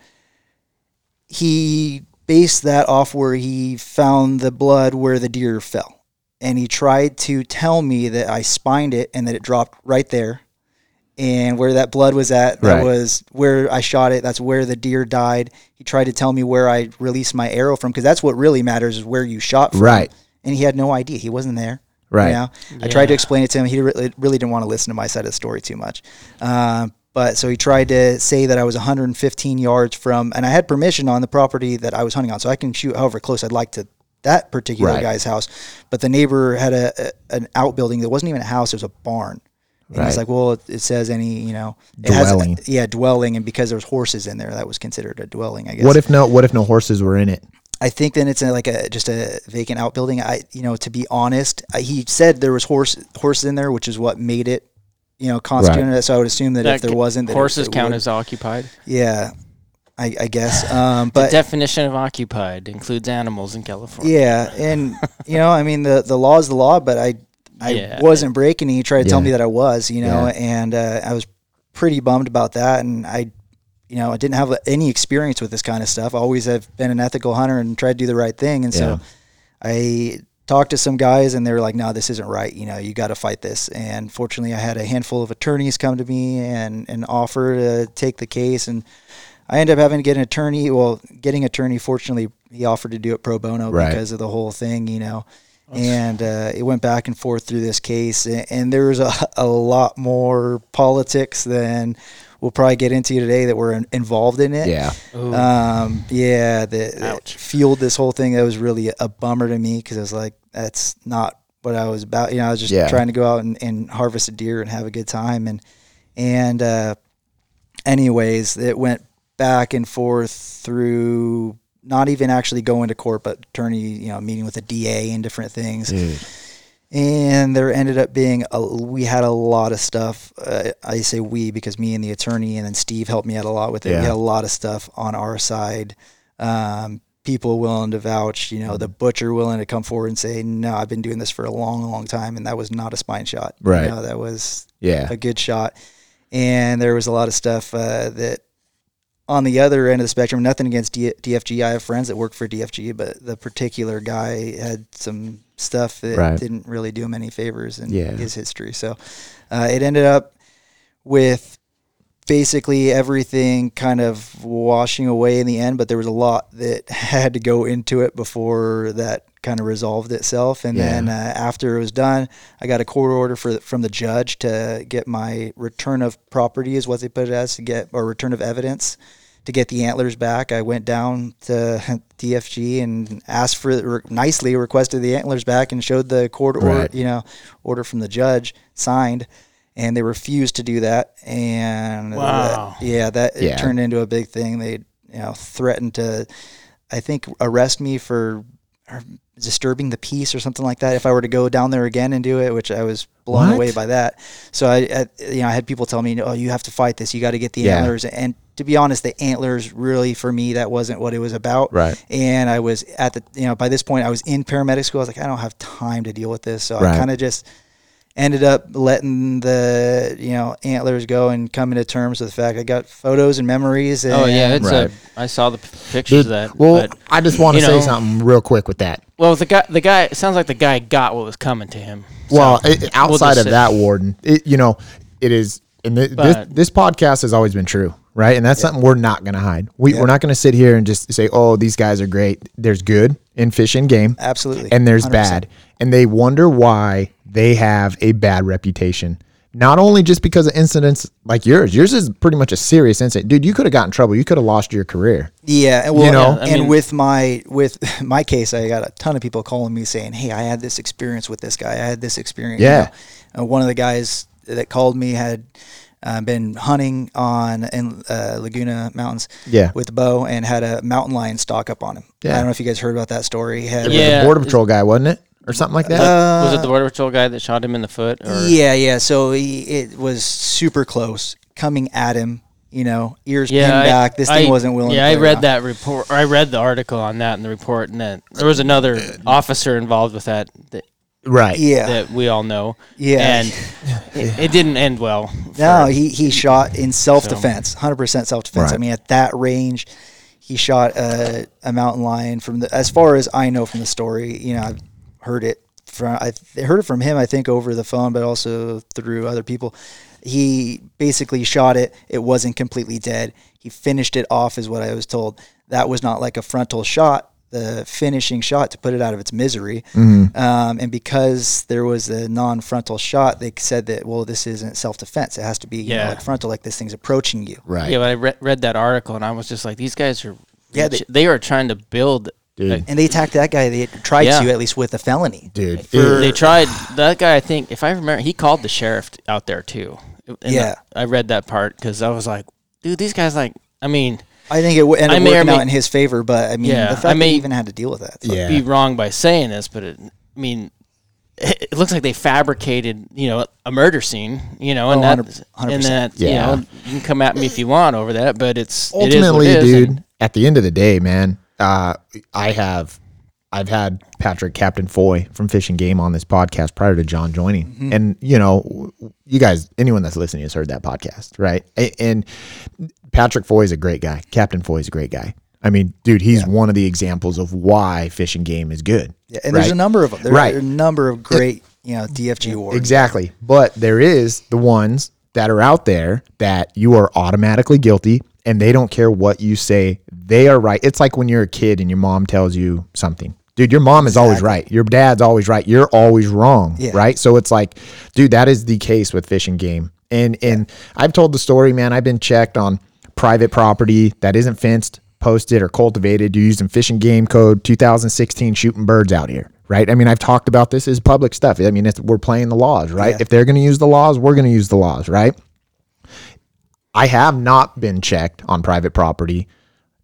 [SPEAKER 3] he based that off where he found the blood where the deer fell. And he tried to tell me that I spined it and that it dropped right there. And where that blood was at, that
[SPEAKER 1] Right.
[SPEAKER 3] was where I shot it. That's where the deer died. He tried to tell me where I released my arrow from because that's what really matters is where you shot from.
[SPEAKER 1] Right.
[SPEAKER 3] And he had no idea. He wasn't there.
[SPEAKER 1] Right.
[SPEAKER 3] You know? I tried to explain it to him. He really, really didn't want to listen to my side of the story too much. Um, but so he tried to say that I was 115 yards from, and I had permission on the property that I was hunting on, so I can shoot however close I'd like to that particular
[SPEAKER 1] Right.
[SPEAKER 3] guy's house. But the neighbor had a, a an outbuilding that wasn't even a house; it was a barn. And he's
[SPEAKER 1] Right.
[SPEAKER 3] like, well, it, it says any, you know, it
[SPEAKER 1] Dwelling.
[SPEAKER 3] Has, yeah, dwelling, and because there was horses in there, that was considered a dwelling. I guess.
[SPEAKER 1] What if no? What if no horses were in it?
[SPEAKER 3] I think then it's a, like a just a vacant outbuilding. I, you know, to be honest, I, he said there was horse horses in there, which is what made it, you know, constituted. it. So I would assume that, if there wasn't, that it-
[SPEAKER 2] horses
[SPEAKER 3] it
[SPEAKER 2] count
[SPEAKER 3] would-
[SPEAKER 2] as occupied.
[SPEAKER 3] yeah, I, I guess. <sighs> Um,
[SPEAKER 2] the
[SPEAKER 3] but
[SPEAKER 2] definition of occupied includes animals in California.
[SPEAKER 3] yeah, and <laughs> you know, I mean, the the law is the law, but I I
[SPEAKER 2] Yeah.
[SPEAKER 3] wasn't breaking. it. He tried to tell me that I was, you know,
[SPEAKER 1] Yeah.
[SPEAKER 3] and uh, I was pretty bummed about that. And I, you know, I didn't have any experience with this kind of stuff. I always have been an ethical hunter and tried to do the right thing. And
[SPEAKER 1] Yeah.
[SPEAKER 3] so I talked to some guys and they were like, no, this isn't right. You know, you got to fight this. And fortunately, I had a handful of attorneys come to me and, and offer to take the case. And I ended up having to get an attorney. Well, getting an attorney, fortunately, he offered to do it pro bono
[SPEAKER 1] Right.
[SPEAKER 3] because of the whole thing, you know. And uh, it went back and forth through this case, and, and there was a, a lot more politics than we'll probably get into today that were in, involved in it.
[SPEAKER 1] Yeah.
[SPEAKER 3] Um, yeah, that, that fueled this whole thing. That was really a bummer to me because I was like, that's not what I was about. You know, I was just
[SPEAKER 1] Yeah.
[SPEAKER 3] trying to go out and, and harvest a deer and have a good time. And, and, uh, anyways, it went back and forth through not even actually going to court, but attorney, you know, meeting with the DA and different things
[SPEAKER 1] Dude.
[SPEAKER 3] and there ended up being a, we had a lot of stuff uh, i say we because me and the attorney and then steve helped me out a lot with it
[SPEAKER 1] Yeah.
[SPEAKER 3] we had a lot of stuff on our side um, people willing to vouch you know the butcher willing to come forward and say no i've been doing this for a long long time and that was not a spine shot You
[SPEAKER 1] Right.
[SPEAKER 3] know, that was
[SPEAKER 1] Yeah.
[SPEAKER 3] a good shot and there was a lot of stuff uh, that on the other end of the spectrum nothing against D- dfg i have friends that work for dfg but the particular guy had some stuff that
[SPEAKER 1] Right.
[SPEAKER 3] didn't really do him any favors in
[SPEAKER 1] Yeah.
[SPEAKER 3] his history so uh, it ended up with basically everything kind of washing away in the end but there was a lot that <laughs> had to go into it before that kind of resolved itself and
[SPEAKER 1] Yeah.
[SPEAKER 3] then uh, after it was done i got a court order for from the judge to get my return of property is what they put it as to get or return of evidence to get the antlers back i went down to <laughs> dfg and asked for nicely requested the antlers back and showed the court order
[SPEAKER 1] Right.
[SPEAKER 3] you know order from the judge signed and they refused to do that and that-
[SPEAKER 2] Wow.
[SPEAKER 3] yeah that
[SPEAKER 1] Yeah.
[SPEAKER 3] turned into a big thing they you know threatened to i think arrest me for or disturbing the peace or something like that if i were to go down there again and do it which i was blown
[SPEAKER 1] What?
[SPEAKER 3] away by that so I, I you know i had people tell me oh you have to fight this you got to get the
[SPEAKER 1] Yeah.
[SPEAKER 3] antlers and to be honest the antlers really for me that wasn't what it was about
[SPEAKER 1] Right.
[SPEAKER 3] and i was at the you know by this point i was in paramedic school i was like i don't have time to deal with this so
[SPEAKER 1] Right.
[SPEAKER 3] i kind of just ended up letting the you know antlers go and coming to terms with the fact I got photos and memories. And,
[SPEAKER 2] Oh yeah, it's
[SPEAKER 1] Right.
[SPEAKER 2] a. I saw the pictures
[SPEAKER 1] Dude,
[SPEAKER 2] of that.
[SPEAKER 1] well,
[SPEAKER 2] but,
[SPEAKER 1] I just want to say
[SPEAKER 2] know-
[SPEAKER 1] something real quick with that.
[SPEAKER 2] well, the guy, the guy, it sounds like the guy got what was coming to him.
[SPEAKER 1] Well,
[SPEAKER 2] So,
[SPEAKER 1] it,
[SPEAKER 2] we'll
[SPEAKER 1] outside of
[SPEAKER 2] say-
[SPEAKER 1] that, Warden, it, you know, it is. And th- this,
[SPEAKER 2] But-
[SPEAKER 1] this podcast has always been true, right? And that's something we're not going to hide. We,
[SPEAKER 3] Yeah.
[SPEAKER 1] We're not going to sit here and just say, "Oh, these guys are great." There's good in fish and game,
[SPEAKER 3] Absolutely.
[SPEAKER 1] and there's
[SPEAKER 3] 100%.
[SPEAKER 1] bad, and they wonder why they have a bad reputation. Not only just because of incidents like yours. Yours is pretty much a serious incident, dude. You could have gotten in trouble. You could have lost your career.
[SPEAKER 3] Yeah, and well,
[SPEAKER 1] You know?
[SPEAKER 3] and,
[SPEAKER 2] I
[SPEAKER 3] and with my with <laughs> my case, I got a ton of people calling me saying, "Hey, I had this experience with this guy. I had this experience." you
[SPEAKER 1] Yeah.
[SPEAKER 3] know. Uh, one of the guys that called me had uh, been hunting on in uh, Laguna Mountains,
[SPEAKER 1] Yeah.
[SPEAKER 3] with a bow and had a mountain lion stalk up on him.
[SPEAKER 1] Yeah.
[SPEAKER 3] I don't know if you guys heard about that story. He had
[SPEAKER 1] It was
[SPEAKER 2] Yeah.
[SPEAKER 1] a border patrol guy, wasn't it, or something like that?
[SPEAKER 3] Uh,
[SPEAKER 2] was it the border patrol guy that shot him in the foot? Or?
[SPEAKER 3] Yeah, yeah. So he, it was super close, coming at him. You know, ears
[SPEAKER 2] Yeah,
[SPEAKER 3] pinned
[SPEAKER 2] I-
[SPEAKER 3] back. This thing wasn't willing.
[SPEAKER 2] Yeah,
[SPEAKER 3] to
[SPEAKER 2] I read
[SPEAKER 3] around.
[SPEAKER 2] that report. Or I read the article on that in the report, and then there was another officer involved with that that,
[SPEAKER 1] right.
[SPEAKER 3] Yeah,
[SPEAKER 2] that we all know.
[SPEAKER 3] yeah.
[SPEAKER 2] and <laughs> it, it didn't end well.
[SPEAKER 3] No, he, he shot in self defense, hundred percent self defense. I mean, at that range, he shot a, a mountain lion from the. As far as I know from the story, you know, I've heard it from. I heard it from him. I think over the phone, but also through other people. He basically shot it. It wasn't completely dead. He finished it off, is what I was told. That was not like a frontal shot. The finishing shot to put it out of its misery, um, and because there was a non-frontal shot, they said that well, this isn't self-defense. It has to be you know,
[SPEAKER 2] Yeah.
[SPEAKER 3] like frontal, like this thing's approaching you.
[SPEAKER 1] Right.
[SPEAKER 2] Yeah, but I re- read that article and I was just like, these guys are,
[SPEAKER 3] Yeah, they-
[SPEAKER 2] they, they are trying to build
[SPEAKER 1] dude,
[SPEAKER 3] And they attacked that guy. They tried
[SPEAKER 2] Yeah.
[SPEAKER 3] to at least with a felony.
[SPEAKER 1] dude.
[SPEAKER 2] For,
[SPEAKER 1] it-
[SPEAKER 2] they tried that guy. I think if I remember, he called the sheriff out there too. And
[SPEAKER 3] Yeah.
[SPEAKER 2] I read that part because I was like, dude, these guys like. I mean,
[SPEAKER 3] I think it w- ended
[SPEAKER 2] I
[SPEAKER 3] up
[SPEAKER 2] may or
[SPEAKER 3] working
[SPEAKER 2] may-
[SPEAKER 3] out in his favor, but I mean,
[SPEAKER 2] Yeah,
[SPEAKER 3] the fact
[SPEAKER 2] I
[SPEAKER 3] that
[SPEAKER 2] may-
[SPEAKER 3] he even had to deal with that.
[SPEAKER 1] yeah,
[SPEAKER 2] be wrong by saying this, but it, I mean, it, it looks like they fabricated, you know, a murder scene, you know, and
[SPEAKER 3] Oh,
[SPEAKER 2] that,
[SPEAKER 3] 100%.
[SPEAKER 2] and that, you know, you can come at me if you want over that, but it's it is what
[SPEAKER 1] ultimately,
[SPEAKER 2] it is,
[SPEAKER 1] dude.
[SPEAKER 2] and-
[SPEAKER 1] At the end of the day, man, uh, I have, I've had Patrick Captain Foy from Fish and Game on this podcast prior to John joining,
[SPEAKER 2] Mm-hmm.
[SPEAKER 1] and you know, you guys, anyone that's listening has heard that podcast, right? And Patrick Foy is a great guy. Captain Foy is a great guy. I mean, dude, he's one of the examples of why Fish and Game is good.
[SPEAKER 3] Yeah, and there's a number of them. There
[SPEAKER 1] Right.
[SPEAKER 3] a number of great, you know, DFG awards.
[SPEAKER 1] Exactly. But there is the ones that are out there that you are automatically guilty and they don't care what you say. They are right. It's like when you're a kid and your mom tells you something. Dude, your mom is always right. Your dad's always right. You're always wrong.
[SPEAKER 3] Yeah.
[SPEAKER 1] Right. So it's like, dude, that is the case with fish and game. And and I've told the story, man. I've been checked on private property that isn't fenced, posted, or cultivated. You're using fish and game code 2016 shooting birds out here. Right. I mean, I've talked about this as public stuff. I mean, it's, we're playing the laws, right?
[SPEAKER 3] Yeah.
[SPEAKER 1] If they're going to use the laws, we're going to use the laws, right? I have not been checked on private property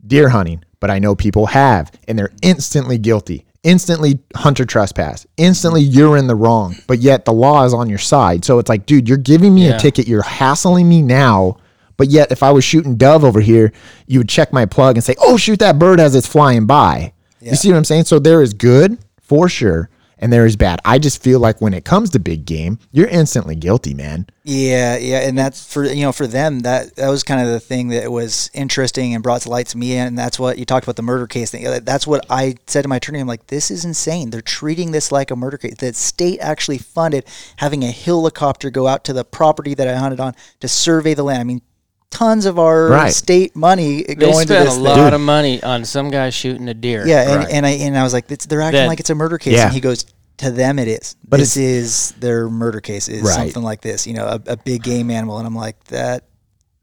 [SPEAKER 1] deer hunting, but I know people have, and they're instantly guilty, instantly hunter trespass, instantly you're in the wrong, but yet the law is on your side. So it's like, dude, you're giving me
[SPEAKER 2] Yeah.
[SPEAKER 1] a ticket, you're hassling me now. But yet, if I was shooting dove over here, you would check my plug and say, "Oh, shoot that bird as it's flying by." You see what I'm saying? So there is good for sure, and there is bad. I just feel like when it comes to big game, you're instantly guilty, man.
[SPEAKER 3] Yeah, yeah, and that's for you know for them that that was kind of the thing that was interesting and brought to light to me, and that's what you talked about the murder case thing. That's what I said to my attorney. I'm like, this is insane. They're treating this like a murder case. The state actually funded having a helicopter go out to the property that I hunted on to survey the land. I mean, tons of our
[SPEAKER 1] Right.
[SPEAKER 3] state money
[SPEAKER 2] they
[SPEAKER 3] going to
[SPEAKER 2] spent
[SPEAKER 3] this
[SPEAKER 2] a
[SPEAKER 3] thing.
[SPEAKER 2] lot of money on some guy shooting a deer.
[SPEAKER 3] Yeah, and,
[SPEAKER 1] Right.
[SPEAKER 3] and I and I was like, it's, they're acting
[SPEAKER 2] That-
[SPEAKER 3] like it's a murder case,
[SPEAKER 1] Yeah.
[SPEAKER 3] and he goes, to them it is.
[SPEAKER 1] But
[SPEAKER 3] this is their murder case is
[SPEAKER 1] Right.
[SPEAKER 3] something like this, you know, a, a big game animal, and I'm like that.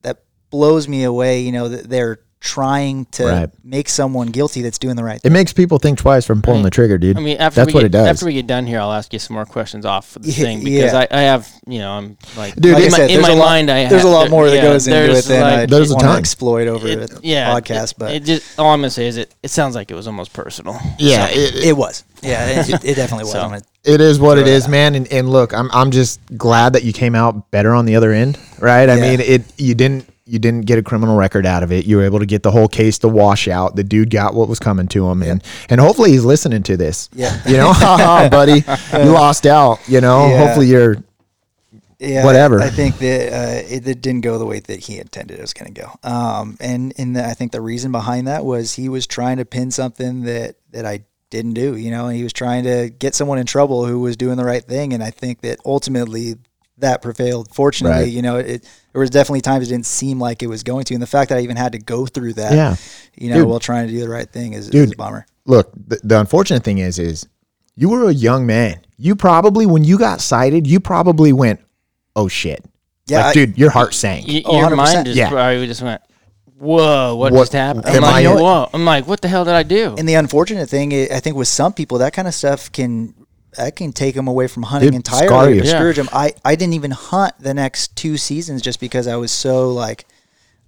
[SPEAKER 3] That blows me away. You know that they're trying to
[SPEAKER 1] Right.
[SPEAKER 3] make someone guilty that's doing the right thing.
[SPEAKER 1] It makes people think twice from pulling
[SPEAKER 2] mean-
[SPEAKER 1] the trigger, dude.
[SPEAKER 2] I mean, after
[SPEAKER 1] that's
[SPEAKER 2] we
[SPEAKER 1] what
[SPEAKER 2] get,
[SPEAKER 1] it does.
[SPEAKER 2] After we get done here, I'll ask you some more questions off of the <laughs>
[SPEAKER 3] Yeah,
[SPEAKER 2] thing because
[SPEAKER 3] yeah.
[SPEAKER 2] I, I have, you know, I'm like,
[SPEAKER 1] Dude,
[SPEAKER 3] Like
[SPEAKER 2] in
[SPEAKER 3] I
[SPEAKER 2] my, in my
[SPEAKER 3] a lot,
[SPEAKER 2] mind, I
[SPEAKER 3] there's a lot more that
[SPEAKER 2] yeah,
[SPEAKER 3] goes into it than
[SPEAKER 2] like-
[SPEAKER 3] I
[SPEAKER 1] There's a
[SPEAKER 3] want to exploit over
[SPEAKER 2] it-
[SPEAKER 3] the
[SPEAKER 2] yeah,
[SPEAKER 3] podcast,
[SPEAKER 2] it,
[SPEAKER 3] but
[SPEAKER 2] it just all I'm gonna say is it. It sounds like it was almost personal.
[SPEAKER 1] yeah,
[SPEAKER 2] So-
[SPEAKER 1] it,
[SPEAKER 3] it was. Yeah, it, it <laughs> definitely was.
[SPEAKER 2] So-
[SPEAKER 1] it is what it
[SPEAKER 3] Throw
[SPEAKER 1] is,
[SPEAKER 3] that
[SPEAKER 1] man. And, and look, I'm I'm just glad that you came out better on the other end, right? I mean, it you didn't you didn't get a criminal record out of it. You were able to get the whole case to wash out. The dude got what was coming to him, and and hopefully he's listening to this.
[SPEAKER 3] Yeah.
[SPEAKER 1] you know, <laughs> <laughs> haha, buddy, you lost out. You know,
[SPEAKER 3] Yeah.
[SPEAKER 1] hopefully you're
[SPEAKER 3] yeah,
[SPEAKER 1] whatever.
[SPEAKER 3] I think that uh, it, it didn't go the way that he intended it was going to go. Um, and and the, I think the reason behind that was he was trying to pin something that that I didn't do. You know, and he was trying to get someone in trouble who was doing the right thing. And I think that ultimately that prevailed. Fortunately,
[SPEAKER 1] Right.
[SPEAKER 3] you know, it there was definitely times it didn't seem like it was going to, and the fact that I even had to go through that,
[SPEAKER 1] Yeah.
[SPEAKER 3] you know,
[SPEAKER 1] Dude.
[SPEAKER 3] while trying to do the right thing is, is
[SPEAKER 1] Dude.
[SPEAKER 3] a bummer.
[SPEAKER 1] look. The, the unfortunate thing is, is you were a young man. You probably when you got cited, you probably went, "Oh shit."
[SPEAKER 3] Yeah,
[SPEAKER 1] like,
[SPEAKER 3] I-
[SPEAKER 1] dude, your heart sank.
[SPEAKER 2] Y-
[SPEAKER 3] Oh,
[SPEAKER 2] your
[SPEAKER 3] 100%.
[SPEAKER 2] mind just
[SPEAKER 1] Yeah.
[SPEAKER 2] probably just went, "Whoa, what,
[SPEAKER 1] What-
[SPEAKER 2] just happened?" I'm like,
[SPEAKER 1] I-
[SPEAKER 2] "Whoa!" I'm like, "What the hell did I do?"
[SPEAKER 3] And the unfortunate thing, i I think, with some people, that kind of stuff can that can take them away from hunting
[SPEAKER 1] Dude, scar
[SPEAKER 3] entirely,
[SPEAKER 1] you.
[SPEAKER 3] or
[SPEAKER 2] Yeah.
[SPEAKER 3] discourage them. I I didn't even hunt the next two seasons just because I was so like,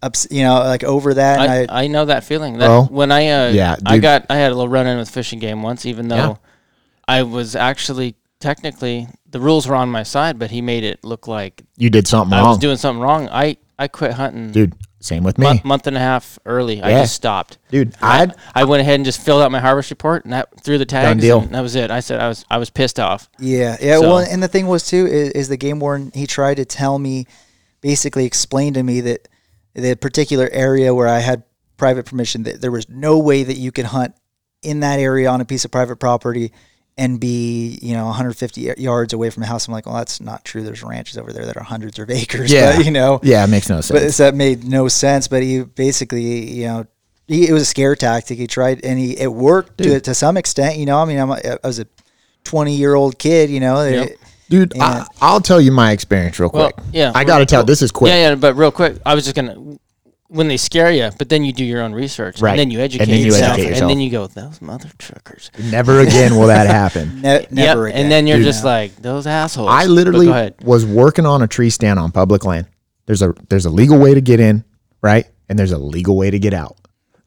[SPEAKER 3] ups, you know, like over that.
[SPEAKER 2] I,
[SPEAKER 3] And I,
[SPEAKER 2] I know that feeling. That
[SPEAKER 1] Well,
[SPEAKER 2] when I uh,
[SPEAKER 1] yeah,
[SPEAKER 2] I got I had a little run in with fish and game once, even though
[SPEAKER 1] Yeah.
[SPEAKER 2] I was actually technically the rules were on my side, but he made it look like
[SPEAKER 1] You did something
[SPEAKER 2] I was doing something wrong. I I quit hunting
[SPEAKER 1] dude. Same with me,
[SPEAKER 2] month, month and a half early. I
[SPEAKER 1] Yeah.
[SPEAKER 2] just stopped.
[SPEAKER 1] dude.
[SPEAKER 2] I,
[SPEAKER 1] I'd
[SPEAKER 2] I went ahead and just filled out my harvest report and that threw the tags.
[SPEAKER 1] deal.
[SPEAKER 2] And that was it. I said I was I was pissed off.
[SPEAKER 3] yeah, yeah.
[SPEAKER 2] So-
[SPEAKER 3] Well, and the thing was too is, is the game warden. He tried to tell me, basically explain to me that the particular area where I had private permission that there was no way that you could hunt in that area on a piece of private property and be you know 150 yards away from a house. I'm like, well, that's not true. There's ranches over there that are hundreds of <laughs> acres.
[SPEAKER 1] Yeah.
[SPEAKER 3] but, you know.
[SPEAKER 1] yeah, it makes no sense.
[SPEAKER 3] But
[SPEAKER 1] sense.
[SPEAKER 3] that made no sense. But he basically, you know, he, it was a scare tactic. He tried, and he it worked to, to some extent. You know, I mean, I'm a, I was a 20 year old kid. You know,
[SPEAKER 2] Yep.
[SPEAKER 3] it-
[SPEAKER 1] Dude, I, I'll tell you my experience real
[SPEAKER 2] Well,
[SPEAKER 1] quick.
[SPEAKER 2] yeah,
[SPEAKER 1] I got to tell. This is quick.
[SPEAKER 2] Yeah, yeah. But real quick, I was just gonna. When they scare you, but then you do your own research,
[SPEAKER 1] Right.
[SPEAKER 2] and then you educate,
[SPEAKER 1] And then you
[SPEAKER 2] yourself,
[SPEAKER 1] educate
[SPEAKER 2] and then you go, "Those mother truckers."
[SPEAKER 1] Never again will that happen. <laughs>
[SPEAKER 3] Ne- never
[SPEAKER 2] Yep,
[SPEAKER 3] again.
[SPEAKER 2] And then you're
[SPEAKER 1] Dude.
[SPEAKER 2] just like those assholes.
[SPEAKER 1] I
[SPEAKER 2] But
[SPEAKER 1] literally
[SPEAKER 2] go ahead.
[SPEAKER 1] was working on a tree stand on public land. There's a there's a legal way to get in, right? And there's a legal way to get out.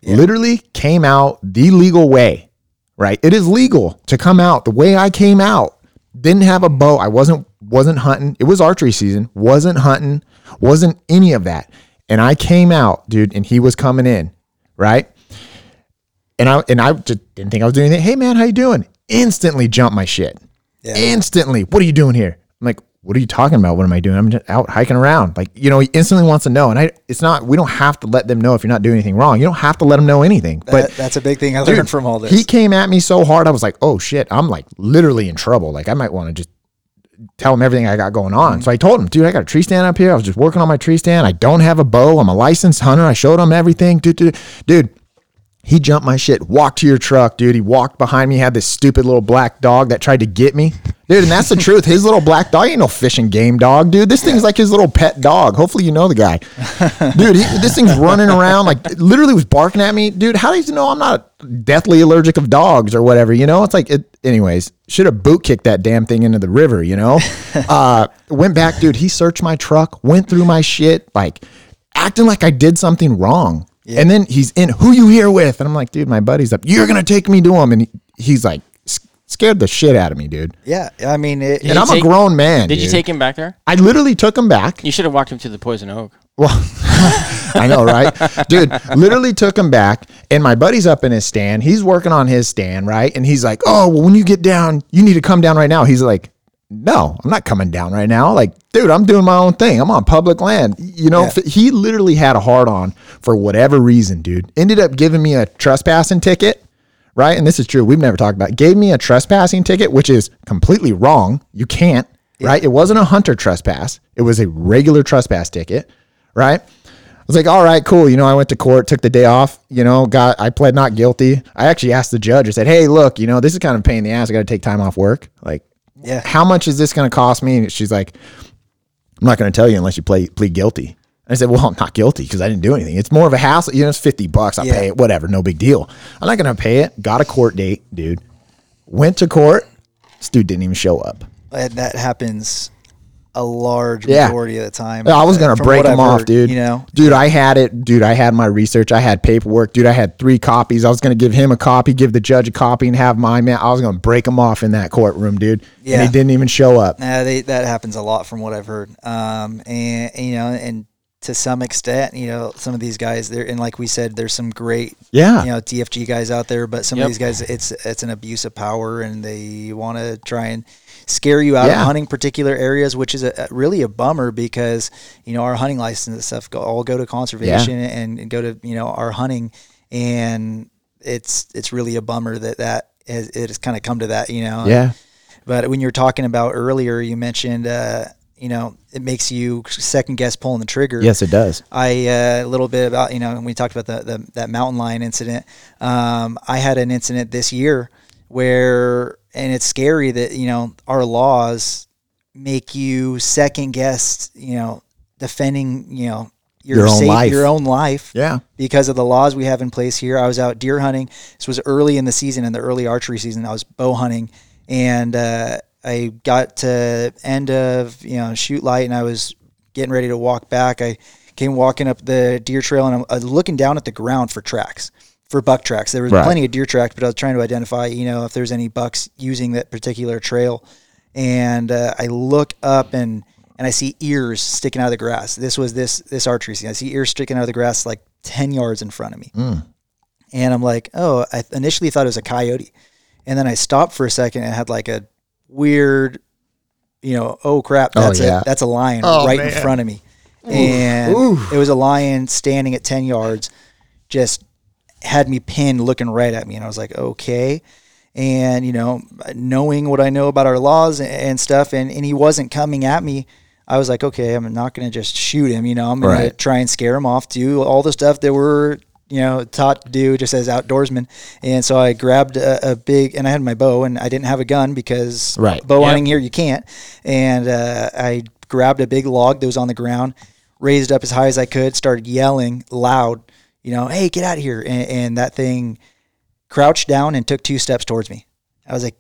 [SPEAKER 1] Literally came out the legal way, right? It is legal to come out the way I came out. Didn't have a bow. I wasn't wasn't hunting. It was archery season. Wasn't hunting. Wasn't any of that. And I came out, dude, and he was coming in, right? And I and I just didn't think I was doing anything. Hey man, how you doing? Instantly jumped my shit.
[SPEAKER 3] Yeah.
[SPEAKER 1] Instantly. What are you doing here? I'm like, what are you talking about? What am I doing? I'm just out hiking around. Like, you know, he instantly wants to know. And I it's not we don't have to let them know if you're not doing anything wrong. You don't have to let them know anything.
[SPEAKER 3] That-
[SPEAKER 1] But
[SPEAKER 3] that's a big thing I
[SPEAKER 1] dude,
[SPEAKER 3] learned from all this.
[SPEAKER 1] He came at me so hard, I was like, oh shit, I'm like literally in trouble. Like I might want to just tell him everything I got going on. So I told him, dude, I got a tree stand up here. I was just working on my tree stand. I don't have a bow. I'm a licensed hunter. I showed him everything. Dude, dude, dude. He jumped my shit, walked to your truck, dude. He walked behind me, had this stupid little black dog that tried to get me. Dude, and that's the truth. His little black dog ain't no fish and game dog, dude. This thing's like his little pet dog. Hopefully you know the guy. <laughs> Dude, he, this thing's running around, like literally was barking at me. Dude, how do you know I'm not deathly allergic of dogs or whatever? You know, it's like, it, anyways, should have boot kicked that damn thing into the river, you know? <laughs> uh, went back, dude. He searched my truck, went through my shit, like acting like I did something wrong. And then he's in, who you here with? And I'm like, dude, my buddy's up. You're going to take me to him. And he, he's like, scared the shit out of me, dude.
[SPEAKER 3] yeah, I mean, it,
[SPEAKER 1] And I'm
[SPEAKER 2] take-
[SPEAKER 1] a grown man.
[SPEAKER 2] Did you take him back there?
[SPEAKER 1] I literally took him back.
[SPEAKER 2] You should have walked him to the poison oak.
[SPEAKER 1] Well, <laughs> I know, right? Dude, literally took him back. And my buddy's up in his stand. He's working on his stand, right? And he's like, Oh, well, when you get down, you need to come down right now. He's like, No, I'm not coming down right now. Like, dude, I'm doing my own thing. I'm on public land. You know,
[SPEAKER 3] Yeah.
[SPEAKER 1] he literally had a hard on for whatever reason, dude. Ended up giving me a trespassing ticket, right? And this is true. We've never talked about it. Gave me a trespassing ticket, which is completely wrong. You can't, right? It wasn't a hunter trespass. It was a regular trespass ticket, right? I was like, all right, cool. You know, I went to court, took the day off, you know, got, I pled not guilty. I actually asked the judge, I said, hey, look, you know, this is kind of a pain in the ass. I got to take time off work. Like,
[SPEAKER 3] Yeah.
[SPEAKER 1] how much is this going to cost me? And she's like, I'm not going to tell you unless you play, plead guilty. And I said, well, I'm <laughs> not guilty because I didn't do anything. It's more of a hassle. You know, it's 50 bucks. I
[SPEAKER 3] Yeah.
[SPEAKER 1] pay it, whatever. No big deal. I'm not going to pay it. Got a court date, dude. Went to court. This dude didn't even show up.
[SPEAKER 3] that happens a large
[SPEAKER 1] Yeah.
[SPEAKER 3] majority of the time.
[SPEAKER 1] I was gonna break
[SPEAKER 3] what
[SPEAKER 1] him off, dude.
[SPEAKER 3] You know,
[SPEAKER 1] dude, I had it, dude. I had my research. I had paperwork, dude. I had three copies. I was gonna give him a copy, give the judge a copy, and have my man. I was gonna break him off in that courtroom, dude. And
[SPEAKER 3] Yeah.
[SPEAKER 1] he didn't even show up.
[SPEAKER 3] Uh, they, that happens a lot from what I've heard. Um, and, and, you know, and to some extent, you know, some of these guys there, and like we said, there's some great,
[SPEAKER 1] Yeah.
[SPEAKER 3] you know, DFG guys out there, but some
[SPEAKER 2] Yep.
[SPEAKER 3] of these guys, it's it's an abuse of power, and they want to try and scare you out
[SPEAKER 1] Yeah.
[SPEAKER 3] of hunting particular areas, which is a, a- really a bummer because you know our hunting license and stuff go, all go to conservation and, and go to you know our hunting, and it's it's really a bummer that that has, it has kind of come to that, you know.
[SPEAKER 1] Yeah.
[SPEAKER 3] But when you were talking about earlier, you mentioned, uh, you know, it makes you second guess pulling the trigger.
[SPEAKER 1] Yes, it does.
[SPEAKER 3] I uh, a little bit about you know when we talked about the, the that mountain lion incident. Um, I had an incident this year where, and it's scary that you know our laws make you second guess, you know, defending you know your,
[SPEAKER 1] Your own
[SPEAKER 3] safe-
[SPEAKER 1] life.
[SPEAKER 3] your own life
[SPEAKER 1] Yeah.
[SPEAKER 3] because of the laws we have in place here. I was out deer hunting. This was early in the season, in the early archery season. I was bow hunting, and uh, I got to end of you know shoot light, and I was getting ready to walk back. I came walking up the deer trail, and I'm uh, looking down at the ground for tracks. For buck tracks, there was
[SPEAKER 1] Right.
[SPEAKER 3] plenty of deer tracks, but I was trying to identify, you know, if there's any bucks using that particular trail. And uh, I look up and and I see ears sticking out of the grass. This was this this archery scene. I see ears sticking out of the grass like ten yards in front of me, and I'm like, oh, I initially thought it was a coyote, and then I stopped for a second and had like a weird, you know, oh crap,
[SPEAKER 1] Oh,
[SPEAKER 3] that's
[SPEAKER 1] yeah.
[SPEAKER 3] a that's a lion
[SPEAKER 1] Oh,
[SPEAKER 3] right in front of me, and it was a lion standing at ten yards, just had me pinned, looking right at me, and I was like, okay. And you know, knowing what I know about our laws and, stuff, and, and he wasn't coming at me, I was like, okay, I'm not going to just shoot him. You know, I'm going
[SPEAKER 1] Right.
[SPEAKER 3] to try and scare him off, do all the stuff that we're you know taught to do just as outdoorsmen. And so I grabbed a, a big, and I had my bow, and I didn't have a gun because
[SPEAKER 1] Right.
[SPEAKER 3] bow
[SPEAKER 2] Yep.
[SPEAKER 3] hunting here you can't. And uh, I grabbed a big log that was on the ground, raised up as high as I could, started yelling loud, you know, hey, get out of here. And, and that thing crouched down and took two steps towards me. I was like,